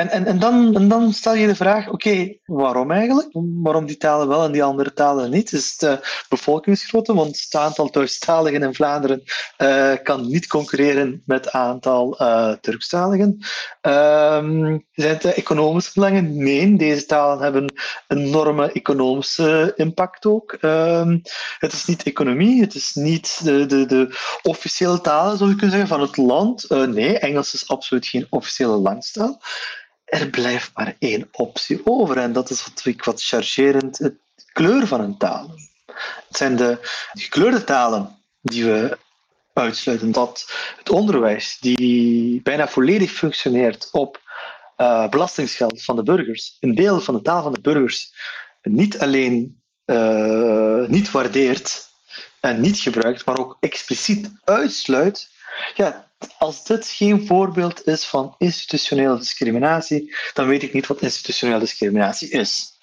En, en, en, dan, dan stel je de vraag, oké, waarom eigenlijk? Waarom die talen wel en die andere talen niet? Is het uh, bevolkingsgrootte? Want het aantal Duitsstaligen in Vlaanderen uh, kan niet concurreren met het aantal uh, Turkstaligen. Um, zijn het economische belangen? Nee, deze talen hebben een enorme economische impact ook. Um, het is niet economie, het is niet de, de, de officiële talen, zou je kunnen zeggen, van het land. nee, Engels is absoluut geen officiële landstaal. Er blijft maar één optie over. En dat is wat ik wat chargerend het kleur van een taal. Het zijn de gekleurde talen die we uitsluiten. Dat het onderwijs, die bijna volledig functioneert op uh, belastingsgeld van de burgers, een deel van de taal van de burgers niet alleen uh, niet waardeert en niet gebruikt, maar ook expliciet uitsluit. Ja, als dit geen voorbeeld is van institutionele discriminatie, dan weet ik niet wat institutionele discriminatie is.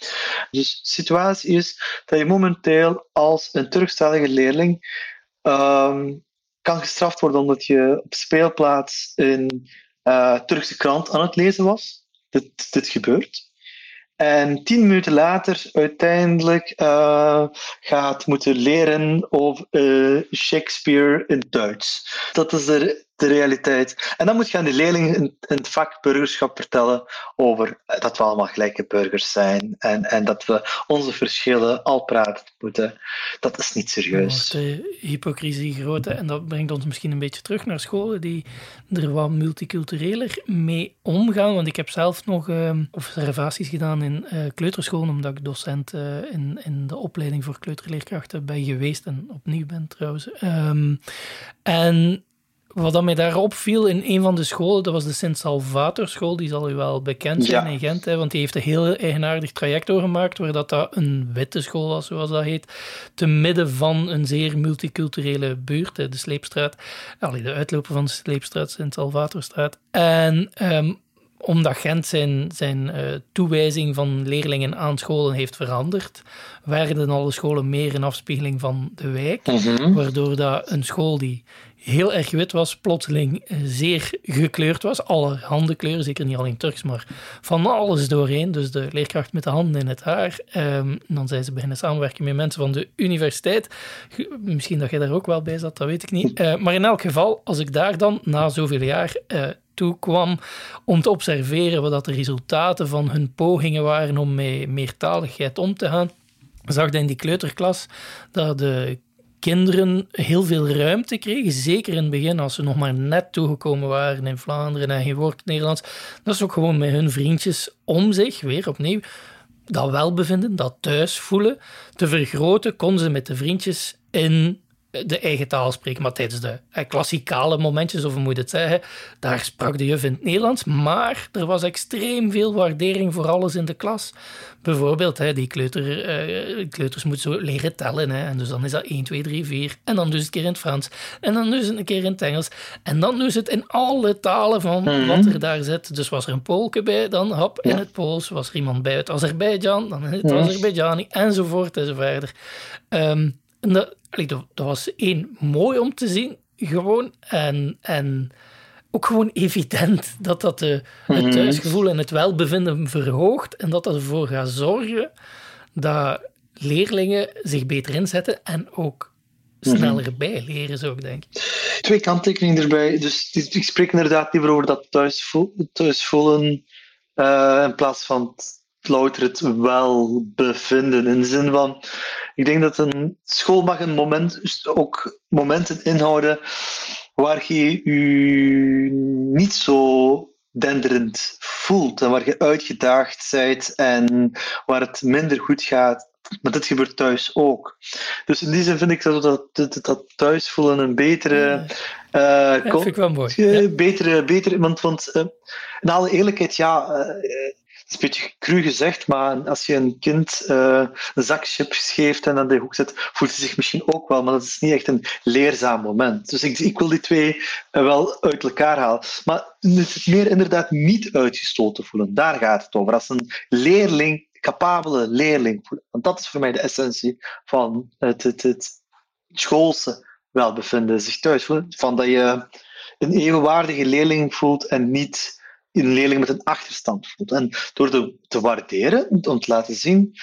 Dus de situatie is dat je momenteel als een Turkstalige leerling um, kan gestraft worden omdat je op speelplaats een uh, Turkse krant aan het lezen was. Dit, dit gebeurt. En tien minuten later uiteindelijk uh, gaat moeten leren over uh, Shakespeare in Duits. Dat is de, de realiteit. En dan moet je aan de leerlingen in, het vak burgerschap vertellen over dat we allemaal gelijke burgers zijn en, en dat we onze verschillen al praten moeten. Dat is niet serieus. De hypocrisie groot en dat brengt ons misschien een beetje terug naar scholen die er wat multicultureler mee omgaan. Want ik heb zelf nog uh, observaties gedaan in uh, kleuterscholen, omdat ik docent uh, in, in de opleiding voor kleuterleerkrachten ben geweest en opnieuw ben trouwens. Um, en wat dat mij daarop viel in een van de scholen, dat was de Sint-Salvator school, die zal u wel bekend zijn in Gent, hè, want die heeft een heel eigenaardig traject doorgemaakt, waar dat, dat een witte school was, zoals dat heet, te midden van een zeer multiculturele buurt, de Sleepstraat, allee, de uitloper van de Sleepstraat, Sint-Salvatorstraat. En um, omdat Gent zijn, zijn uh, toewijzing van leerlingen aan scholen heeft veranderd, werden alle scholen meer een afspiegeling van de wijk, mm -hmm. waardoor dat een school die heel erg wit was, plotseling eh, zeer gekleurd was. Alle handenkleuren, zeker niet alleen Turks, maar van alles doorheen. Dus de leerkracht met de handen in het haar. Um, dan zijn ze beginnen samenwerken met mensen van de universiteit. Misschien dat jij daar ook wel bij zat, dat weet ik niet. Uh, maar in elk geval, als ik daar dan na zoveel jaar uh, toe kwam om te observeren wat de resultaten van hun pogingen waren om met meertaligheid om te gaan, zag je in die kleuterklas dat de kinderen heel veel ruimte kregen. Zeker in het begin, als ze nog maar net toegekomen waren in Vlaanderen en geen woord Nederlands. Dat is ook gewoon met hun vriendjes om zich, weer opnieuw, dat welbevinden, dat thuis voelen, te vergroten. Konden ze met de vriendjes in de eigen taal spreken. Maar tijdens de eh, klassikale momentjes, of hoe moet je het zeggen, daar sprak de juf in het Nederlands. Maar er was extreem veel waardering voor alles in de klas. Bijvoorbeeld, hè, die kleuter, uh, kleuters moeten zo leren tellen. Hè, en dus dan is dat 1, 2, 3, 4. En dan dus een keer in het Frans. En dan dus een keer in het Engels. En dan dus het in alle talen van mm -hmm. wat er daar zit. Dus was er een Poolke bij, dan hop, in ja. het Pools. Was er iemand bij uit Azerbeidzjan, dan in het Azerbeidzjani. Enzovoort enzovoort. Um, en dat, dat, was één, mooi om te zien, gewoon. En, en ook gewoon evident dat dat de, het thuisgevoel en het welbevinden verhoogt. En dat dat ervoor gaat zorgen dat leerlingen zich beter inzetten en ook sneller bijleren, zou ik denken. Twee kanttekeningen erbij. Dus ik spreek inderdaad liever over dat thuisvoelen, thuisvoelen uh, in plaats van louter het welbevinden. In de zin van, ik denk dat een school mag een moment, ook momenten inhouden waar je je niet zo denderend voelt en waar je uitgedaagd bent en waar het minder goed gaat. Maar dit gebeurt thuis ook. Dus in die zin vind ik dat dat, dat, dat thuisvoelen een betere. Uh, ja, vind ik wel mooi. Ja. Betere, betere, want, want uh, in alle eerlijkheid, ja, uh, is een beetje cru gezegd, maar als je een kind uh, een zak chips geeft en aan de hoek zet, voelt hij zich misschien ook wel, maar dat is niet echt een leerzaam moment. Dus ik, ik wil die twee uh, wel uit elkaar halen. Maar het meer inderdaad niet uitgestoten voelen, daar gaat het over. Als een leerling, capabele leerling, want dat is voor mij de essentie van het, het, het schoolse welbevinden, zich thuis voelen, van dat je een evenwaardige leerling voelt en niet een leerling met een achterstand voelt. En door te waarderen, om te laten zien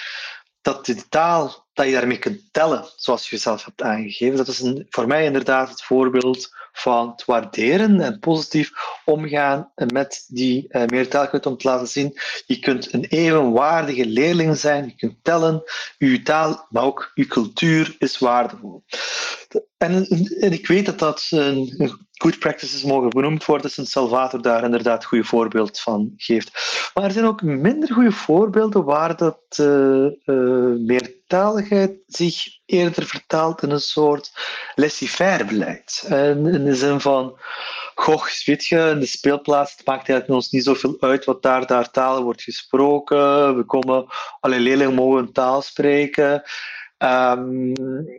dat de taal, dat je daarmee kunt tellen, zoals je zelf hebt aangegeven, dat is een, voor mij inderdaad het voorbeeld van het waarderen en positief omgaan met die uh, meertaalkunde om te laten zien, je kunt een evenwaardige leerling zijn, je kunt tellen, je taal, maar ook je cultuur is waardevol. En, en ik weet dat dat een, good practices mogen benoemd worden, sinds Salvator daar inderdaad een goed voorbeeld van geeft. Maar er zijn ook minder goede voorbeelden waar dat uh, uh, meertaligheid zich eerder vertaalt in een soort laissez-faire beleid. En in de zin van, goh, weet je, de speelplaats het maakt eigenlijk ons niet zoveel uit wat daar, daar talen wordt gesproken. We komen, alle leerlingen mogen een taal spreken. Um,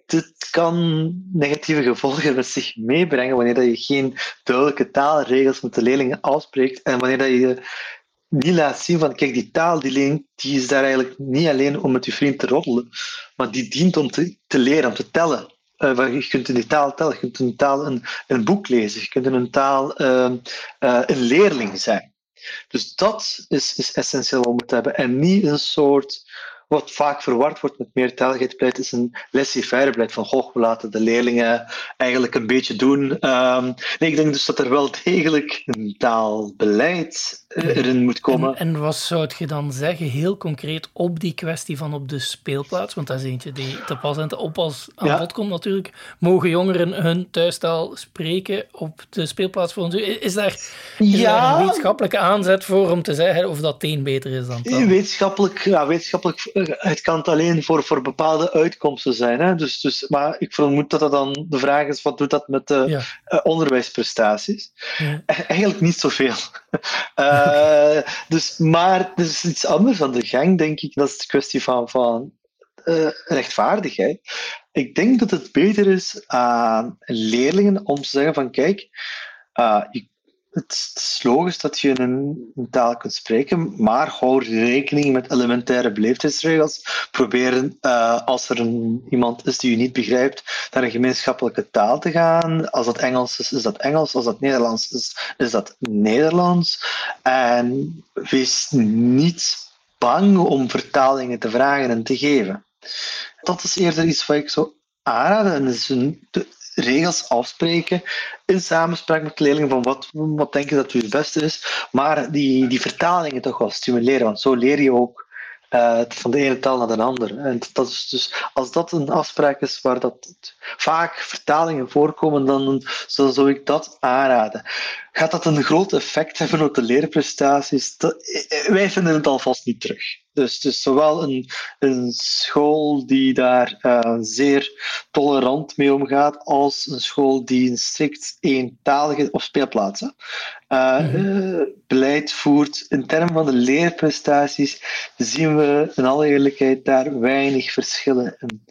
dit kan negatieve gevolgen met zich meebrengen wanneer je geen duidelijke taalregels met de leerlingen afspreekt en wanneer je niet laat zien van kijk, die taal die, die is daar eigenlijk niet alleen om met je vriend te roddelen, maar die dient om te, te leren, om te tellen. Uh, je kunt in die taal tellen, je kunt in die taal een, een boek lezen, je kunt in een taal uh, uh, een leerling zijn. Dus dat is, is essentieel om te hebben en niet een soort wat vaak verward wordt met meertaligheidsbeleid, is een laissez-faire beleid van goh, we laten de leerlingen eigenlijk een beetje doen. Um, nee, ik denk dus dat er wel degelijk een taalbeleid erin moet komen. En, en, wat zou je dan zeggen, heel concreet, op die kwestie van op de speelplaats? Want dat is eentje die te pas en te oppas aan bod komt natuurlijk. Mogen jongeren hun thuistaal spreken op de speelplaats voor ons? Is daar, is daar een wetenschappelijke aanzet voor om te zeggen of dat een beter is dan taal? Wetenschappelijk, ja, wetenschappelijk het kan alleen voor, voor bepaalde uitkomsten zijn. Hè? Dus, dus, maar ik vermoed dat dat dan de vraag is: wat doet dat met de ja. uh, onderwijsprestaties? Ja. E-, eigenlijk niet zoveel. uh, [laughs] dus, maar er is iets anders aan de gang, denk ik. Dat is de kwestie van, van uh, rechtvaardigheid. Ik denk dat het beter is aan leerlingen om te zeggen: van kijk, je het is logisch dat je een, taal kunt spreken, maar hou rekening met elementaire beleefdheidsregels. Probeer, uh, als er iemand is die je niet begrijpt, naar een gemeenschappelijke taal te gaan. Als dat Engels is, is dat Engels. Als dat Nederlands is, is dat Nederlands. En wees niet bang om vertalingen te vragen en te geven. Dat is eerder iets wat ik zou aanraden. En is een, regels afspreken in samenspraak met leerlingen van wat, wat denk je dat het beste is. Maar die, die vertalingen toch wel stimuleren, want zo leer je ook uh, van de ene taal naar de andere. En dat is dus, als dat een afspraak is waar dat vaak vertalingen voorkomen, dan zou ik dat aanraden. Gaat dat een groot effect hebben op de leerprestaties? Dat, eh, wij vinden het alvast niet terug. Dus, dus zowel een, een school die daar uh, zeer tolerant mee omgaat, als een school die een strikt eentalige of speelplaatsen uh, mm beleid voert. In termen van de leerprestaties zien we in alle eerlijkheid daar weinig verschillen in.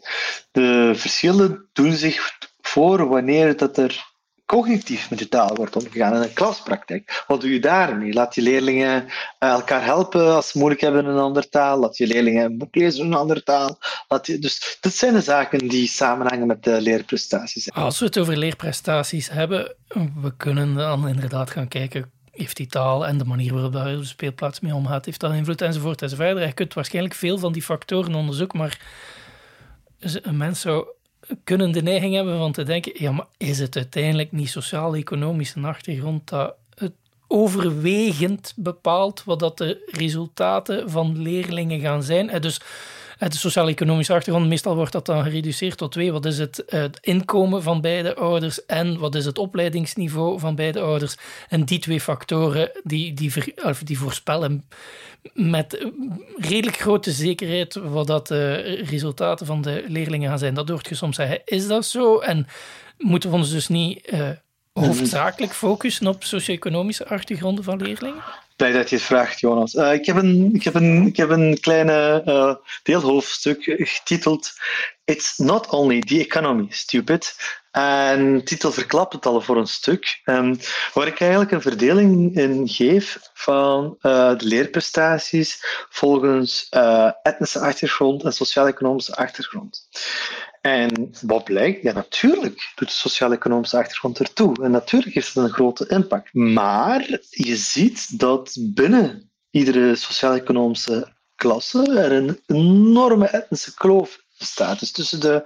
De verschillen doen zich voor wanneer dat er cognitief met je taal wordt omgegaan in een klaspraktijk. Wat doe je daarmee? Laat je leerlingen eh, elkaar helpen als ze moeilijk hebben in een andere taal. Laat je leerlingen een boek lezen in een andere taal. Laat je, dus dat zijn de zaken die samenhangen met de leerprestaties. Als we het over leerprestaties hebben, we kunnen dan inderdaad gaan kijken heeft die taal en de manier waarop de speelplaats mee omgaat, heeft dat invloed enzovoort enzovoort. Je kunt waarschijnlijk veel van die factoren onderzoeken, maar een mens zou kunnen de neiging hebben van te denken, ja, maar is het uiteindelijk niet sociaal-economische achtergrond dat het overwegend bepaalt wat dat de resultaten van leerlingen gaan zijn? En dus de sociaal-economische achtergrond, meestal wordt dat dan gereduceerd tot twee. Wat is het, het inkomen van beide ouders en wat is het opleidingsniveau van beide ouders? En die twee factoren die, die, die voorspellen met redelijk grote zekerheid wat dat de resultaten van de leerlingen gaan zijn. Dat hoort je soms zeggen, is dat zo? En moeten we ons dus niet uh, hoofdzakelijk focussen op socio-economische achtergronden van leerlingen? Blij dat je het vraagt, Jonas. Uh, ik, heb een, ik, heb een, ik heb een kleine uh, deelhoofdstuk getiteld It's not only the economy, stupid. En de titel verklapt het al voor een stuk. Um, waar ik eigenlijk een verdeling in geef van uh, de leerprestaties volgens etnische achtergrond en sociaal-economische achtergrond. En wat blijkt? Ja, natuurlijk doet de sociaal-economische achtergrond ertoe. En natuurlijk heeft het een grote impact. Maar je ziet dat binnen iedere sociaal-economische klasse er een enorme etnische kloof bestaat. Dus tussen de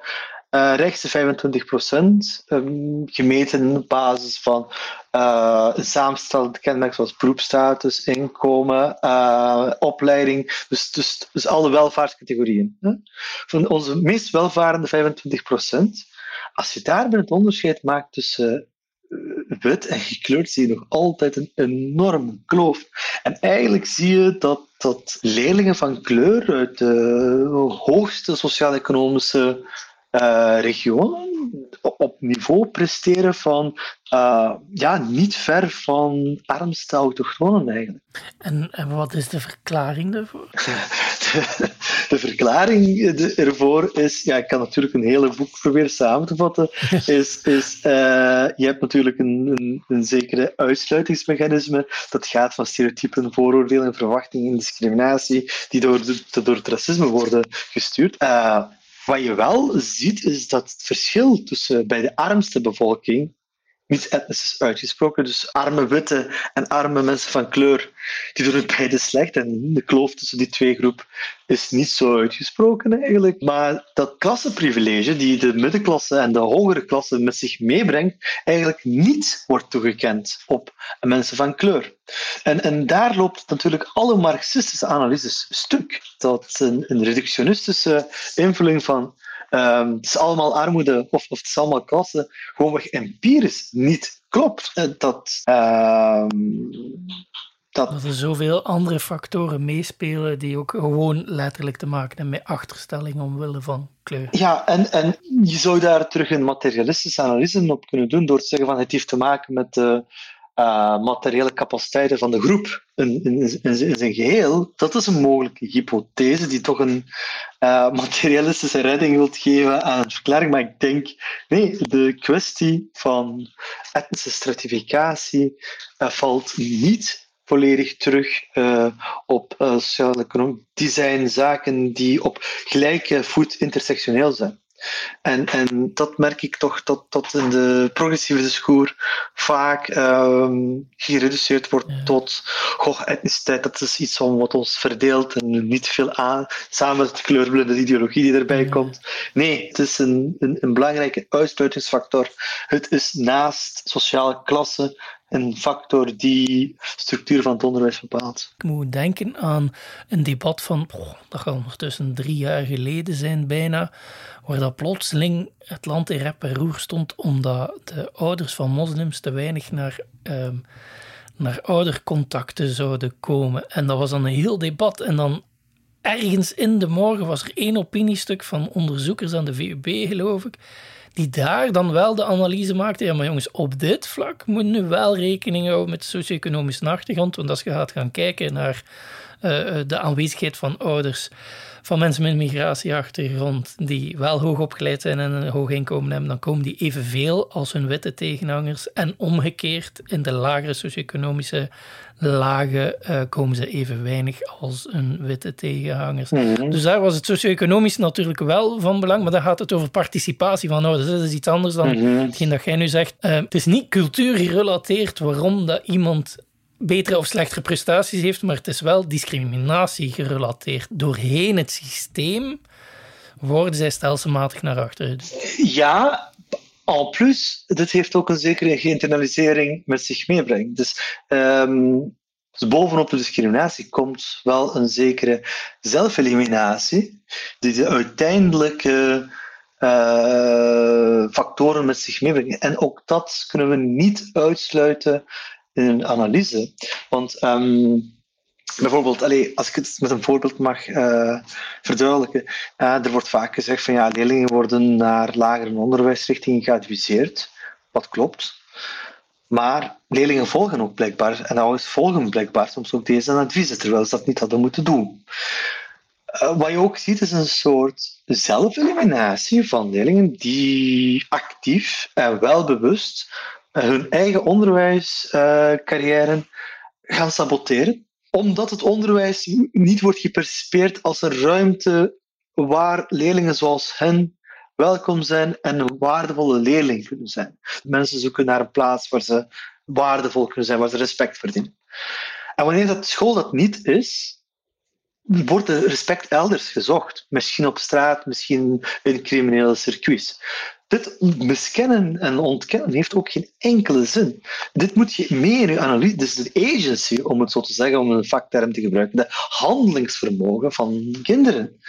uh, rechtse 25 procent, um, gemeten op basis van uh, een samenstellend kenmerk zoals beroepsstatus, inkomen, uh, opleiding, dus, dus, dus alle welvaartscategorieën. Hè? Van onze meest welvarende 25 procent, als je daar het onderscheid maakt tussen wit en gekleurd zie je nog altijd een enorme kloof. En eigenlijk zie je dat, dat leerlingen van kleur uit de hoogste sociaal-economische uh, regionen op niveau presteren van uh, ja, niet ver van armste autochtonen eigenlijk. En, en wat is de verklaring daarvoor? [laughs] de, verklaring ervoor is, ja, ik kan natuurlijk een hele boek proberen samen te vatten, [laughs] is, is uh, je hebt natuurlijk een, een, een zekere uitsluitingsmechanisme dat gaat van stereotypen, vooroordelen, verwachtingen, discriminatie, die door, door het racisme worden gestuurd. Uh, wat je wel ziet, is dat het verschil tussen bij de armste bevolking niet etnisch is uitgesproken. Dus arme witte en arme mensen van kleur, die doen het beide slecht. En de kloof tussen die twee groepen is niet zo uitgesproken eigenlijk. Maar dat klassenprivilege die de middenklasse en de hogere klasse met zich meebrengt, eigenlijk niet wordt toegekend op mensen van kleur. En, en daar loopt natuurlijk alle marxistische analyses stuk. Dat een, een reductionistische invulling van Um, het is allemaal armoede of, of het is allemaal klasse, gewoonweg empirisch niet klopt. Eh, dat, uh, dat... dat er zoveel andere factoren meespelen die ook gewoon letterlijk te maken hebben met achterstelling omwille van kleur. Ja, en, en je zou daar terug een materialistische analyse op kunnen doen door te zeggen van het heeft te maken met uh, materiële capaciteiten van de groep in, in, in, zijn geheel, dat is een mogelijke hypothese die toch een uh, materialistische redding wilt geven aan een verklaring. Maar ik denk, nee, de kwestie van etnische stratificatie uh, valt niet volledig terug op sociale economie. Die zijn zaken die op gelijke voet intersectioneel zijn. En, en dat merk ik toch dat, dat in de progressieve discours vaak um, gereduceerd wordt tot goh, etniciteit. Dat is iets wat ons verdeelt en niet veel aan, samen met de kleurblinde ideologie die erbij komt. Nee, het is een, een, een belangrijke uitsluitingsfactor. Het is naast sociale klasse een factor die structuur van het onderwijs bepaalt. Ik moet denken aan een debat van, oh, dat gaat ondertussen drie jaar geleden zijn bijna, waar dat plotseling het land in rep en roer stond omdat de ouders van moslims te weinig naar, um, naar oudercontacten zouden komen. En dat was dan een heel debat en dan ergens in de morgen was er één opiniestuk van onderzoekers aan de VUB, geloof ik, die daar dan wel de analyse maakte. Ja, maar jongens, op dit vlak moet nu wel rekening houden met de socio-economische achtergrond. Want als je gaat gaan kijken naar de aanwezigheid van ouders van mensen met een migratieachtergrond die wel hoog opgeleid zijn en een hoog inkomen hebben, dan komen die evenveel als hun witte tegenhangers. En omgekeerd, in de lagere socio-economische lagen uh, komen ze even weinig als hun witte tegenhangers. Mhm. Dus daar was het socio-economisch natuurlijk wel van belang, maar dan gaat het over participatie van ouders. Dat is iets anders dan mm hetgeen dat jij nu zegt. Uh, het is niet cultuurgerelateerd waarom dat iemand betere of slechtere prestaties heeft, maar het is wel discriminatie gerelateerd. Doorheen het systeem worden zij stelselmatig naar achteren. Ja, en plus, dit heeft ook een zekere geïnternalisering met zich meebrengt. Dus, um, dus bovenop de discriminatie komt wel een zekere zelfeliminatie, die de uiteindelijke uh, factoren met zich meebrengen. En ook dat kunnen we niet uitsluiten in een analyse. Want um, bijvoorbeeld, als ik het met een voorbeeld mag uh, verduidelijken, uh, er wordt vaak gezegd van ja, leerlingen worden naar lagere onderwijsrichtingen geadviseerd, wat klopt. Maar leerlingen volgen ook blijkbaar, en ouders volgen blijkbaar soms ook deze adviezen, terwijl ze dat niet hadden moeten doen. Uh, wat je ook ziet is een soort zelfeliminatie van leerlingen die actief en welbewust hun eigen onderwijscarrière gaan saboteren, omdat het onderwijs niet wordt gepercipeerd als een ruimte waar leerlingen zoals hen welkom zijn en een waardevolle leerling kunnen zijn. Mensen zoeken naar een plaats waar ze waardevol kunnen zijn, waar ze respect verdienen. En wanneer dat school dat niet is, wordt de respect elders gezocht. Misschien op straat, misschien in criminele circuits. Dit miskennen en ontkennen heeft ook geen enkele zin. Dit moet je meer je analyse, dus de agency, om het zo te zeggen, om een vakterm te gebruiken, de handelingsvermogen van kinderen,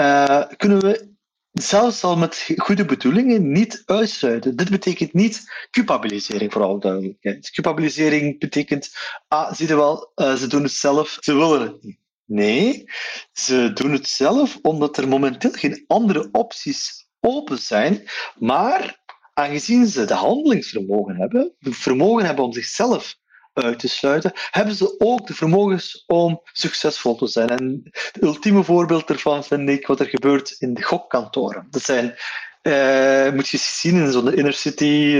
uh, kunnen we zelfs al met goede bedoelingen, niet uitsluiten. Dit betekent niet culpabilisering, voor alle duidelijkheid. Culpabilisering betekent, ah, zie je wel, uh, ze doen het zelf, ze willen het niet. Nee, ze doen het zelf omdat er momenteel geen andere opties open zijn, maar aangezien ze de handelingsvermogen hebben, het vermogen hebben om zichzelf uit te sluiten, hebben ze ook de vermogens om succesvol te zijn. En het ultieme voorbeeld daarvan vind ik wat er gebeurt in de gokkantoren. Dat zijn uh, moet je zien in zo'n inner city,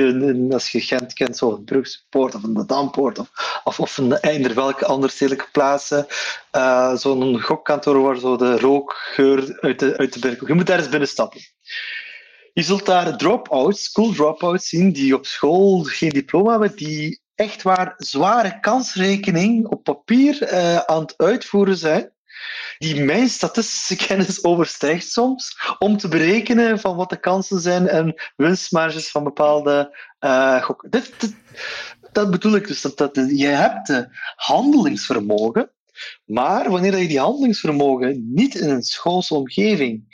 als je Gent kent, zo'n Brugspoort of een Dampoort of, of, of een eender welke andere stedelijke plaatsen. Uh, zo'n gokkantoor waar zo de rookgeur uit de, uit de binnen Je moet daar eens binnenstappen. Je zult daar drop-outs, school drop-outs zien, die op school geen diploma hebben, die echt waar zware kansrekening op papier uh, aan het uitvoeren zijn die mijn statistische [laughs] kennis overstijgt soms, om te berekenen van wat de kansen zijn en winstmarges van bepaalde uh, gokken. Dit, dat bedoel ik dus. Dat, dat, je hebt de handelingsvermogen, maar wanneer je die handelingsvermogen niet in een schoolse omgeving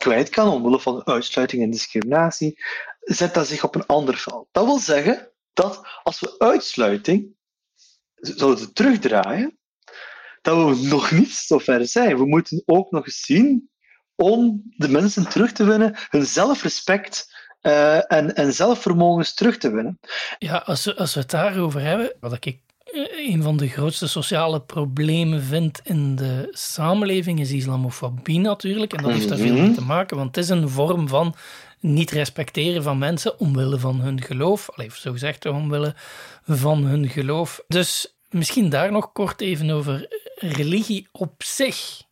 kwijt kan, omwille van uitsluiting en discriminatie, zet dat zich op een ander veld. Dat wil zeggen dat als we uitsluiting zouden terugdraaien, dat we nog niet zo ver zijn. We moeten ook nog eens zien om de mensen terug te winnen, hun zelfrespect uh, en, en zelfvermogens terug te winnen. Ja, als we, als we het daarover hebben, wat ik eh, een van de grootste sociale problemen vind in de samenleving, is islamofobie natuurlijk. En dat heeft daar veel mee te maken, want het is een vorm van niet respecteren van mensen omwille van hun geloof. Alleen zo gezegd, omwille van hun geloof. Dus misschien daar nog kort even over religie op zich.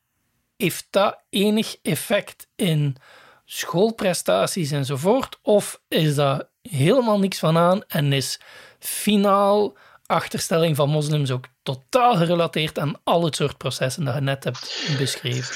Heeft dat enig effect in schoolprestaties enzovoort? Of is dat helemaal niks van aan en is finaal achterstelling van moslims ook totaal gerelateerd aan al het soort processen dat je net hebt beschreven?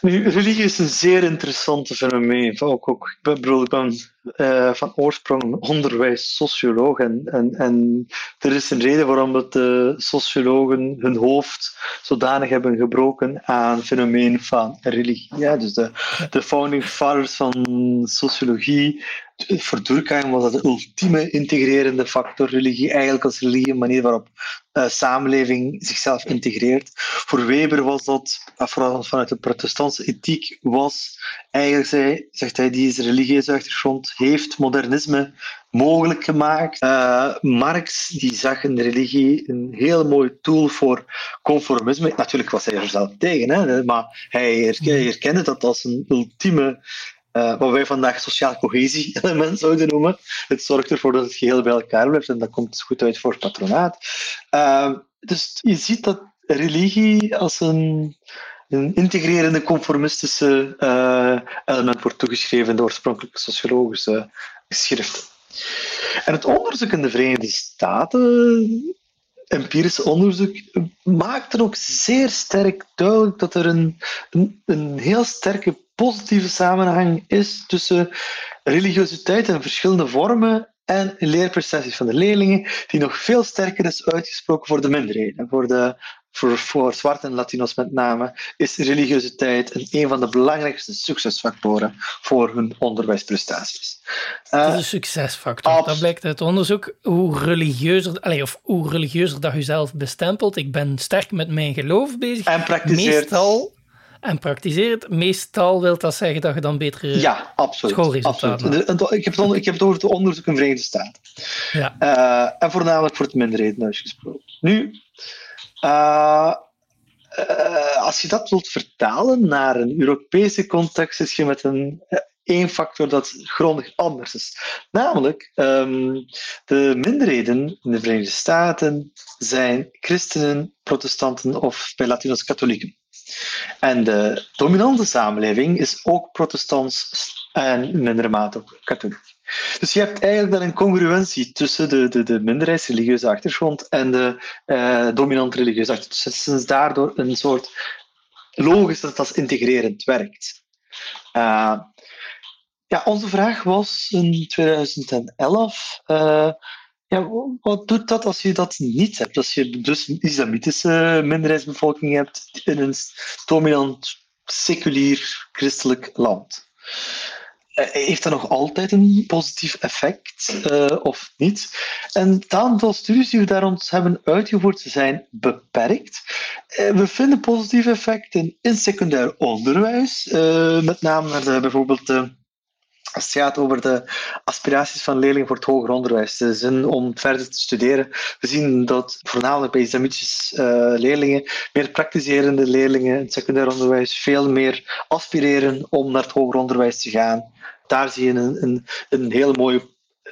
Nu, religie is een zeer interessant fenomeen. Ook, ook, ik bedoel, ik ben uh, van oorsprong onderwijs socioloog. En, en, en er is een reden waarom dat de sociologen hun hoofd zodanig hebben gebroken aan het fenomeen van religie. Ja, dus de, de founding fathers van sociologie voor Durkheim was dat de ultieme integrerende factor, religie, eigenlijk als religie een manier waarop uh, samenleving zichzelf integreert. Voor Weber was dat, vooral vanuit de protestantse ethiek, was eigenlijk, zij, zegt hij, die is religieus achtergrond, heeft modernisme mogelijk gemaakt. Uh, Marx die zag in de religie een heel mooi tool voor conformisme. Natuurlijk was hij er zelf tegen, hè, maar hij herkende dat als een ultieme uh, wat wij vandaag sociaal cohesie-element [laughs] zouden noemen. Het zorgt ervoor dat het geheel bij elkaar blijft en dat komt goed uit voor het patronaat. Uh, dus je ziet dat religie als een, een integrerende conformistische uh, element wordt toegeschreven in de oorspronkelijke sociologische geschriften. En het onderzoek in de Verenigde Staten empirisch onderzoek maakt er ook zeer sterk duidelijk dat er een, een, een heel sterke positieve samenhang is tussen religiositeit en verschillende vormen en leerprestaties van de leerlingen, die nog veel sterker is uitgesproken voor de minderheden. Voor, de, voor, voor zwarte en Latino's met name is religiositeit een, een van de belangrijkste succesfactoren voor hun onderwijsprestaties. Uh, dat is een succesfactor. Dat blijkt uit onderzoek. Hoe religieuzer, allez, of hoe religieuzer dat je zelf bestempelt. Ik ben sterk met mijn geloof bezig. En praktiseert. Meestal en praktiseert. Meestal wil dat zeggen dat je dan betere ja, absoluut, schoolresultaten hebt. Ik heb, het, ik heb het over het onderzoek in Verenigde Staten. Ja. Uh, en voornamelijk voor het minderheden uitgesproken. Nu, uh, uh, als je dat wilt vertalen naar een Europese context, is je met een één factor dat grondig anders is. Namelijk, um, de minderheden in de Verenigde Staten zijn christenen, protestanten of bij Latino's katholieken. En de dominante samenleving is ook protestants en in mindere mate ook katholiek. Dus je hebt eigenlijk dan een congruentie tussen de, de, de minderheidsreligieuze achtergrond en de uh, dominante religieuze achtergrond. Dus is daardoor een soort logisch dat als integrerend werkt. Uh, ja, onze vraag was in 2011. Uh, ja, wat doet dat als je dat niet hebt? Als je dus een islamitische minderheidsbevolking hebt in een dominant seculier christelijk land. Heeft dat nog altijd een positief effect of niet? En het aantal studies die we daar ons hebben uitgevoerd zijn beperkt. we vinden positieve effecten in secundair onderwijs, met name bijvoorbeeld de als het gaat over de aspiraties van leerlingen voor het hoger onderwijs, de zin om verder te studeren, we zien dat voornamelijk bij islamitische uh, leerlingen, meer praktiserende leerlingen in het secundair onderwijs, veel meer aspireren om naar het hoger onderwijs te gaan. Daar zie je een, een, een hele mooie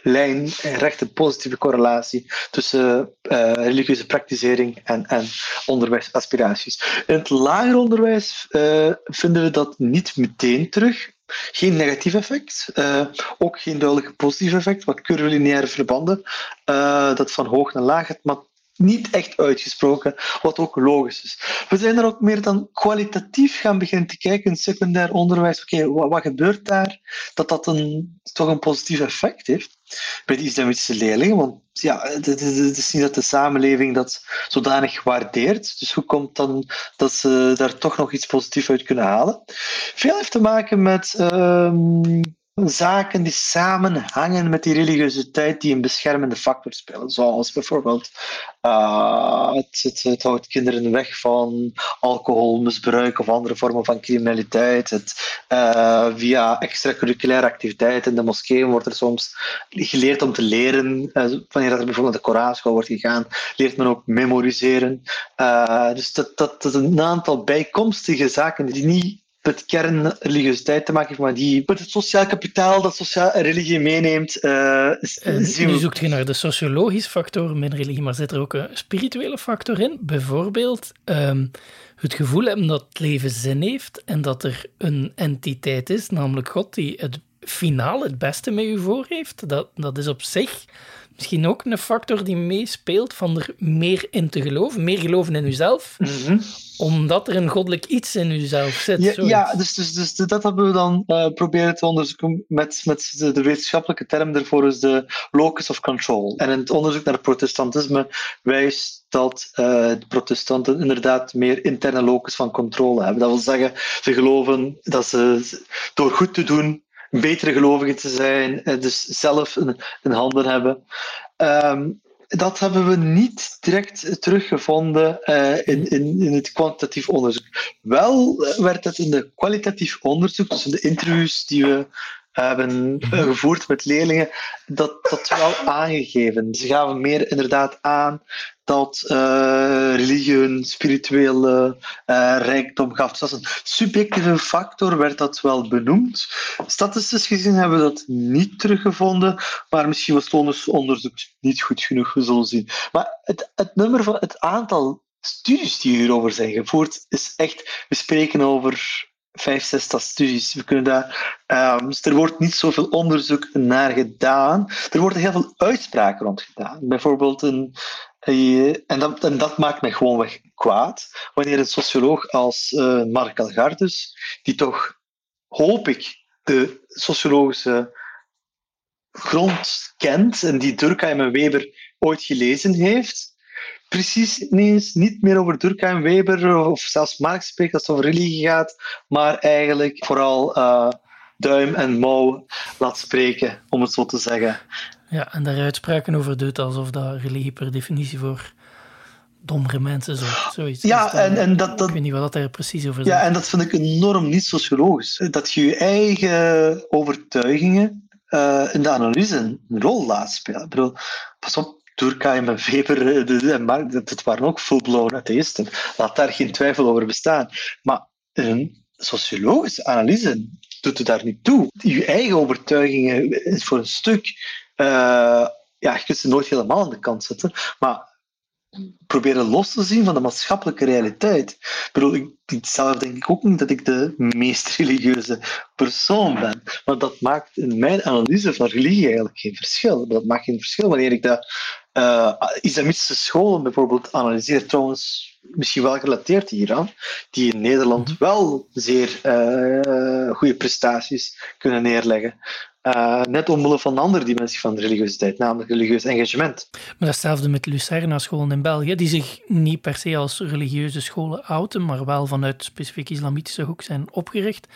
lijn, een rechte positieve correlatie tussen uh, religieuze praktisering en, en onderwijsaspiraties. In het lager onderwijs uh, vinden we dat niet meteen terug. Geen negatief effect, uh, ook geen duidelijk positief effect. Wat curvilineaire verbanden, uh, dat van hoog naar laag gaat, maar niet echt uitgesproken, wat ook logisch is. We zijn er ook meer dan kwalitatief gaan beginnen te kijken in secundair onderwijs. Oké, wat, gebeurt daar? Dat dat een, toch een positief effect heeft bij de islamitische leerlingen. Want ja, het, is niet dat de samenleving dat zodanig waardeert. Dus hoe komt dan dat ze daar toch nog iets positiefs uit kunnen halen? Veel heeft te maken met. Uh, zaken die samenhangen met die religiositeit die een beschermende factor spelen. Zoals bijvoorbeeld uh, het, het, het, houdt kinderen weg van alcoholmisbruik of andere vormen van criminaliteit. Het, uh, via extracurriculaire activiteiten in de moskeeën wordt er soms geleerd om te leren. Uh, wanneer er bijvoorbeeld de Koranschool wordt gegaan, leert men ook memoriseren. dus dat, dat, dat een aantal bijkomstige zaken die niet met kernreligiositeit te maken heeft, maar die met het sociaal kapitaal dat sociaal religie meeneemt. Uh, zien Nu zoekt je naar de sociologische factoren met religie, maar zit er ook een spirituele factor in? Bijvoorbeeld um, het gevoel hebben dat het leven zin heeft en dat er een entiteit is, namelijk God, die het finaal het beste met u voor heeft. Dat, dat is op zich misschien ook een factor die meespeelt van er meer in te geloven, meer geloven in uzelf, mm omdat er een goddelijk iets in uzelf zit. Ja, ja dus, dus, dus dat hebben we dan uh, proberen te onderzoeken met, met de, de, wetenschappelijke term daarvoor is de locus of control. En in het onderzoek naar het protestantisme wijst dat uh, de protestanten inderdaad meer interne locus van controle hebben. Dat wil zeggen, ze geloven dat ze door goed te doen betere gelovigen te zijn, eh, dus zelf een, een handen hebben. Um, dat hebben we niet direct teruggevonden uh, in, in, in het kwantitatief onderzoek. Wel werd het in de kwalitatief onderzoek, dus in de interviews die we hebben gevoerd met leerlingen, dat, dat wel aangegeven. Ze gaven meer inderdaad aan dat uh, religie een spirituele uh, rijkdom gaf. Dus als een subjectieve factor werd dat wel benoemd. Statistisch gezien hebben we dat niet teruggevonden, maar misschien was het onderzoek niet goed genoeg, we zullen zien. Maar het, het nummer van het aantal studies die hierover zijn gevoerd, is echt, we spreken over vijf, zestal studies. We kunnen daar, um, dus er wordt niet zoveel onderzoek naar gedaan. Er worden heel veel uitspraken rond gedaan. Bijvoorbeeld een, en, dat, en dat maakt me gewoonweg kwaad. Wanneer een socioloog als uh, Mark Algardus, die toch, hoop ik, de sociologische grond kent en die Durkheim en Weber ooit gelezen heeft, precies ineens niet meer over Durkheim, Weber of zelfs Marx spreekt als het over religie gaat, maar eigenlijk vooral uh, duim en mouw laat spreken, om het zo te zeggen. Ja, en daar uitspraken over doet alsof dat religie per definitie voor dommere mensen zo, zoiets ja, en, en dat, dat, Ik weet niet wat dat er precies over. Ja, en dat vind ik enorm niet sociologisch. Dat je je eigen overtuigingen uh, in de analyse een rol laat spelen. Ik bedoel, pas op, Durkheim en Weber eh, en Marx, dat waren ook full-blown atheïsten. Laat daar geen twijfel over bestaan. Maar een sociologische analyse doet het daar niet toe. Je eigen overtuigingen is voor een stuk... Uh, ja, je kunt ze nooit helemaal aan de kant zetten, maar proberen los te zien van de maatschappelijke realiteit. Ik bedoel, ik, zelf denk ik ook niet dat ik de meest religieuze persoon ben. Maar dat maakt in mijn analyse van religie eigenlijk geen verschil. Dat maakt geen verschil wanneer ik de uh, islamitische scholen bijvoorbeeld analyseer. Trouwens, misschien wel gerelateerd hieraan, die in Nederland mhm. wel zeer uh, goede prestaties kunnen neerleggen. Uh, net omwille van een andere dimensie van de religiositeit, namelijk religieus engagement. Maar datzelfde met Lucerna-scholen in België, die zich niet per se als religieuze scholen outen, maar wel vanuit specifiek islamitische hoek zijn opgericht.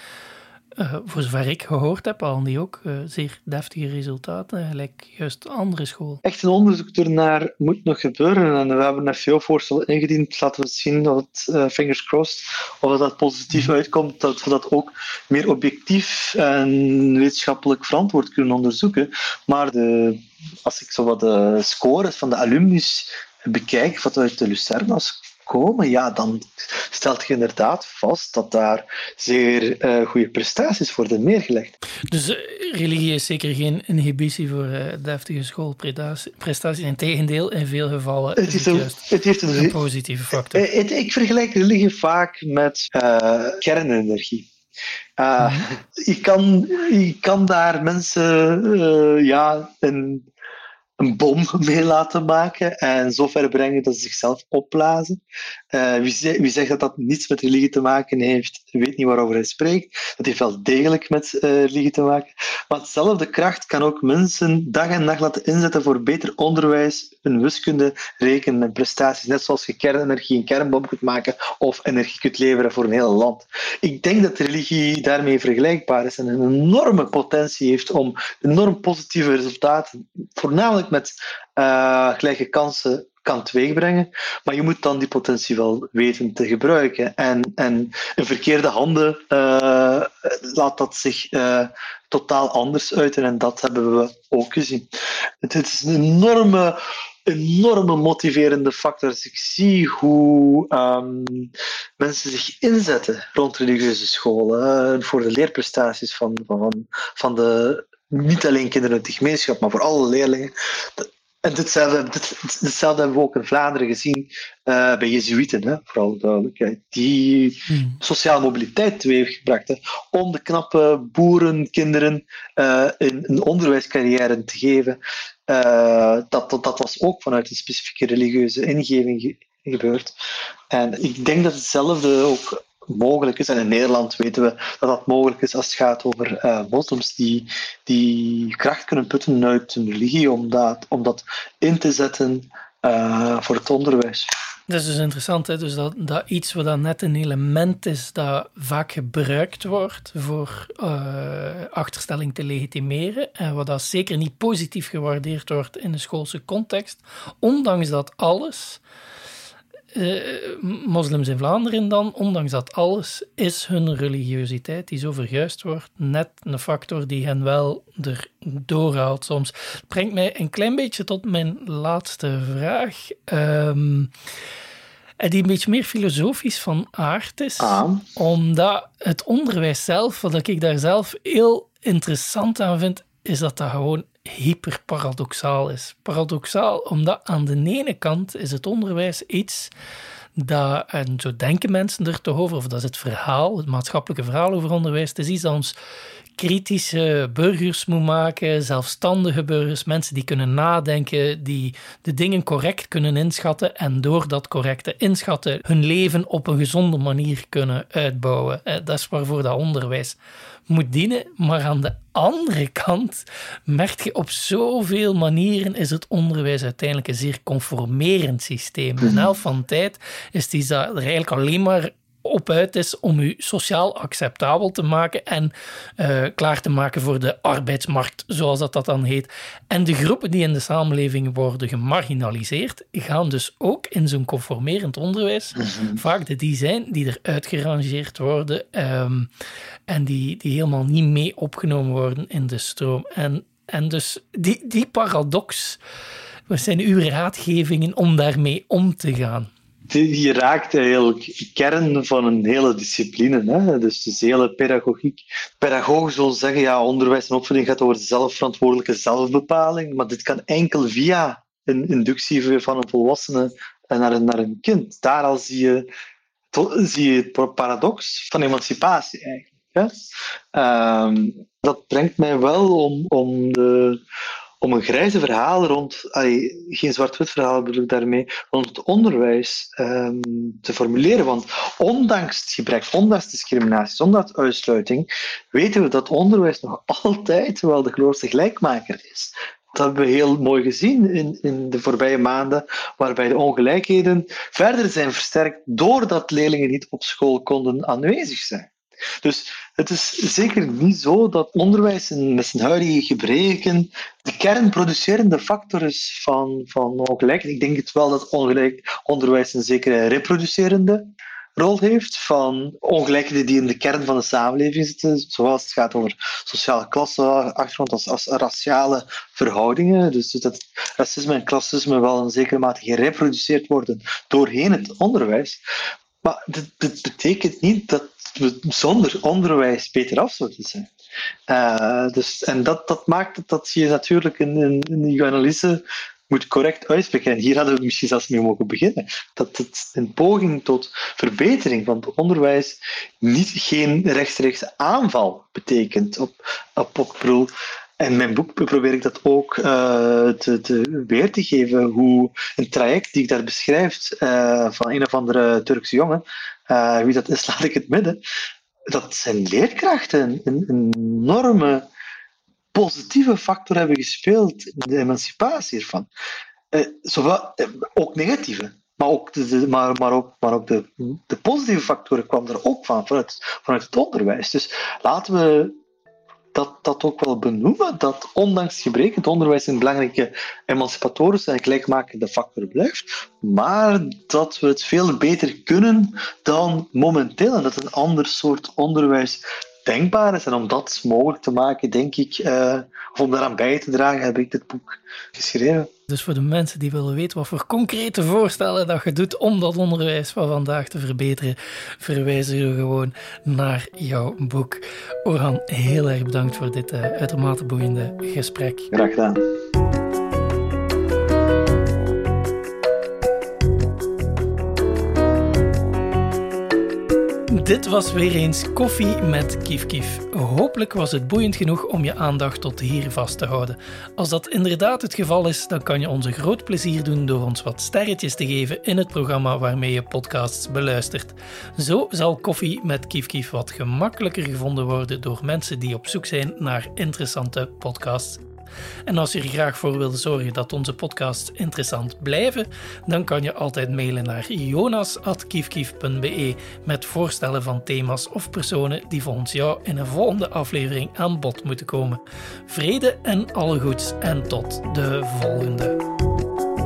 Uh, voor zover ik gehoord heb, halen die ook uh, zeer deftige resultaten, gelijk juist andere school. Echt een onderzoek ernaar moet nog gebeuren en we hebben een FVO-voorstel ingediend. Laten we zien dat het, uh, fingers crossed, of dat positief mm. uitkomt, dat we dat ook meer objectief en wetenschappelijk verantwoord kunnen onderzoeken. Maar de, als ik zo wat de scores van de alumnus bekijk, wat uit de Lucerna's komen, ja, dan stelt je inderdaad vast dat daar zeer uh, goede prestaties worden neergelegd. Dus uh, religie is zeker geen inhibitie voor uh, deftige schoolprestaties. Integendeel, in veel gevallen het is het, een, het heeft een, een positieve factor. Het, ik vergelijk religie vaak met kernenergie. Uh, je, kan, je kan daar mensen uh, ja, een, een bom [laughs] mee laten maken en zo ver brengen dat ze zichzelf opblazen. Uh, wie, zegt, wie, zegt dat dat niets met religie te maken heeft, weet niet waarover hij spreekt. Dat heeft wel degelijk met uh, religie te maken. Maar hetzelfde kracht kan ook mensen dag en nacht laten inzetten voor beter onderwijs, een wiskunde, rekenen en prestaties. Net zoals je kernenergie een kernbom kunt maken of energie kunt leveren voor een heel land. Ik denk dat religie daarmee vergelijkbaar is en een enorme potentie heeft om enorm positieve resultaten, voornamelijk met uh, gelijke kansen kan teweegbrengen. Maar je moet dan die potentie wel weten te gebruiken. En, en in verkeerde handen uh, laat dat zich uh, totaal anders uiten. En dat hebben we ook gezien. Het is een enorme enorme motiverende factor. Als ik zie hoe um, mensen zich inzetten rond religieuze scholen voor de leerprestaties van, van, van de, niet alleen kinderen uit de gemeenschap, maar voor alle leerlingen. En ditzelfde, ditzelfde hebben we ook in Vlaanderen gezien uh, bij Jezuïeten, hè, vooral duidelijkheid, die hmm. sociale mobiliteit teweeggebracht hebben om de knappe boerenkinderen uh, een, een, onderwijscarrière te geven. Uh, dat, dat, dat was ook vanuit een specifieke religieuze ingeving gebeurd. En ik denk dat hetzelfde ook mogelijk is. En in Nederland weten we dat dat mogelijk is als het gaat over uh, moslims die, die kracht kunnen putten uit hun religie om dat, om dat in te zetten uh, voor het onderwijs. Dat is dus interessant, hè? Dus dat, dat iets wat dan net een element is dat vaak gebruikt wordt voor uh, achterstelling te legitimeren en wat dat zeker niet positief gewaardeerd wordt in de schoolse context, ondanks dat alles uh, moslims in Vlaanderen dan, ondanks dat alles, is hun religiositeit die zo verguisd wordt, net een factor die hen wel er doorhaalt soms. brengt mij een klein beetje tot mijn laatste vraag. Um, die een beetje meer filosofisch van aard is. Ah. Omdat het onderwijs zelf, wat ik daar zelf heel interessant aan vind, is dat dat gewoon hyperparadoxaal is. Paradoxaal omdat aan de ene kant is het onderwijs iets dat, en zo denken mensen er toch over, of dat is het verhaal, het maatschappelijke verhaal over onderwijs, het is iets dat kritische burgers moet maken, zelfstandige burgers, mensen die kunnen nadenken, die de dingen correct kunnen inschatten en door dat correcte inschatten hun leven op een gezonde manier kunnen uitbouwen. Eh, dat is waarvoor dat onderwijs moet dienen. Maar aan de andere kant merk je op zoveel manieren is het onderwijs uiteindelijk een zeer conformerend systeem. De helft van de tijd is die er eigenlijk alleen maar op uit is om u sociaal acceptabel te maken en uh, klaar te maken voor de arbeidsmarkt, zoals dat, dat dan heet. En de groepen die in de samenleving worden gemarginaliseerd, gaan dus ook in zo'n conformerend onderwijs mhm. vaak de die zijn die er uitgerangeerd worden um, en die, die helemaal niet mee opgenomen worden in de stroom. En, en dus die, die paradox, wat zijn uw raadgevingen om daarmee om te gaan? Je raakt eigenlijk kern van een hele discipline. Hè? Dus de hele pedagogiek. Pedagogen zullen zeggen, ja, onderwijs en opvoeding gaat over zelfverantwoordelijke zelfbepaling, maar dit kan enkel via een inductie van een volwassene naar een, naar een kind. Daar al zie je, zie je het paradox van emancipatie eigenlijk. Um, dat brengt mij wel om, om de om een grijze verhaal rond, geen zwart-wit verhaal bedoel ik daarmee, rond het onderwijs um, te formuleren. Want ondanks het gebrek, ondanks discriminatie, ondanks uitsluiting, weten we dat onderwijs nog altijd wel de grootste gelijkmaker is. Dat hebben we heel mooi gezien in, in de voorbije maanden, waarbij de ongelijkheden verder zijn versterkt doordat leerlingen niet op school konden aanwezig zijn. Dus het is zeker niet zo dat onderwijs met zijn huidige gebreken de kernproducerende factor is van, van ongelijkheid. Ik denk het wel dat ongelijk onderwijs een zekere reproducerende rol heeft van ongelijkheden die in de kern van de samenleving zitten, zoals het gaat over sociale klasse, achtergrond als, als raciale verhoudingen. Dus dat racisme en klassisme wel in zekere mate gereproduceerd worden doorheen het onderwijs. Maar dat, betekent niet dat zonder onderwijs beter af zouden zijn. Uh, dus, en dat, dat maakt dat je natuurlijk in, in, die analyse moet correct uitspreken. En hier hadden we misschien zelfs mee mogen beginnen. Dat het een poging tot verbetering van het onderwijs niet geen rechtstreeks aanval betekent op, op, op in mijn boek probeer ik dat ook uh, te, te, weer te geven, hoe een traject die ik daar beschrijf uh, van een of andere Turkse jongen, uh, wie dat is, [laughs] laat ik het midden, dat zijn leerkrachten een, enorme positieve factor hebben gespeeld in de emancipatie hiervan. Eh, zowel, eh, ook negatieve, maar ook, de, maar, maar ook, maar ook de, de positieve factoren kwamen er ook van, vanuit, vanuit het onderwijs. Dus laten we dat, dat ook wel benoemen, dat ondanks gebreken het onderwijs een belangrijke emancipatorische en gelijkmakende factor blijft, maar dat we het veel beter kunnen dan momenteel en dat een ander soort onderwijs denkbaar is. En om dat mogelijk te maken, denk ik, uh, of om daaraan bij te dragen, heb ik dit boek geschreven. Dus voor de mensen die willen weten wat voor concrete voorstellen dat je doet om dat onderwijs van vandaag te verbeteren, verwijzen we gewoon naar jouw boek. Orhan, heel erg bedankt voor dit uh, uitermate boeiende gesprek. Graag gedaan. Dit was weer eens Koffie met Kief Kief. Hopelijk was het boeiend genoeg om je aandacht tot hier vast te houden. Als dat inderdaad het geval is, dan kan je ons een groot plezier doen door ons wat sterretjes te geven in het programma waarmee je podcasts beluistert. Zo zal Koffie met Kief Kief wat gemakkelijker gevonden worden door mensen die op zoek zijn naar interessante podcasts. En als je er graag voor wil zorgen dat onze podcasts interessant blijven, dan kan je altijd mailen naar jonas.kiefkief.be met voorstellen van thema's of personen die volgens jou in een volgende aflevering aan bod moeten komen. Vrede en alle goeds en tot de volgende.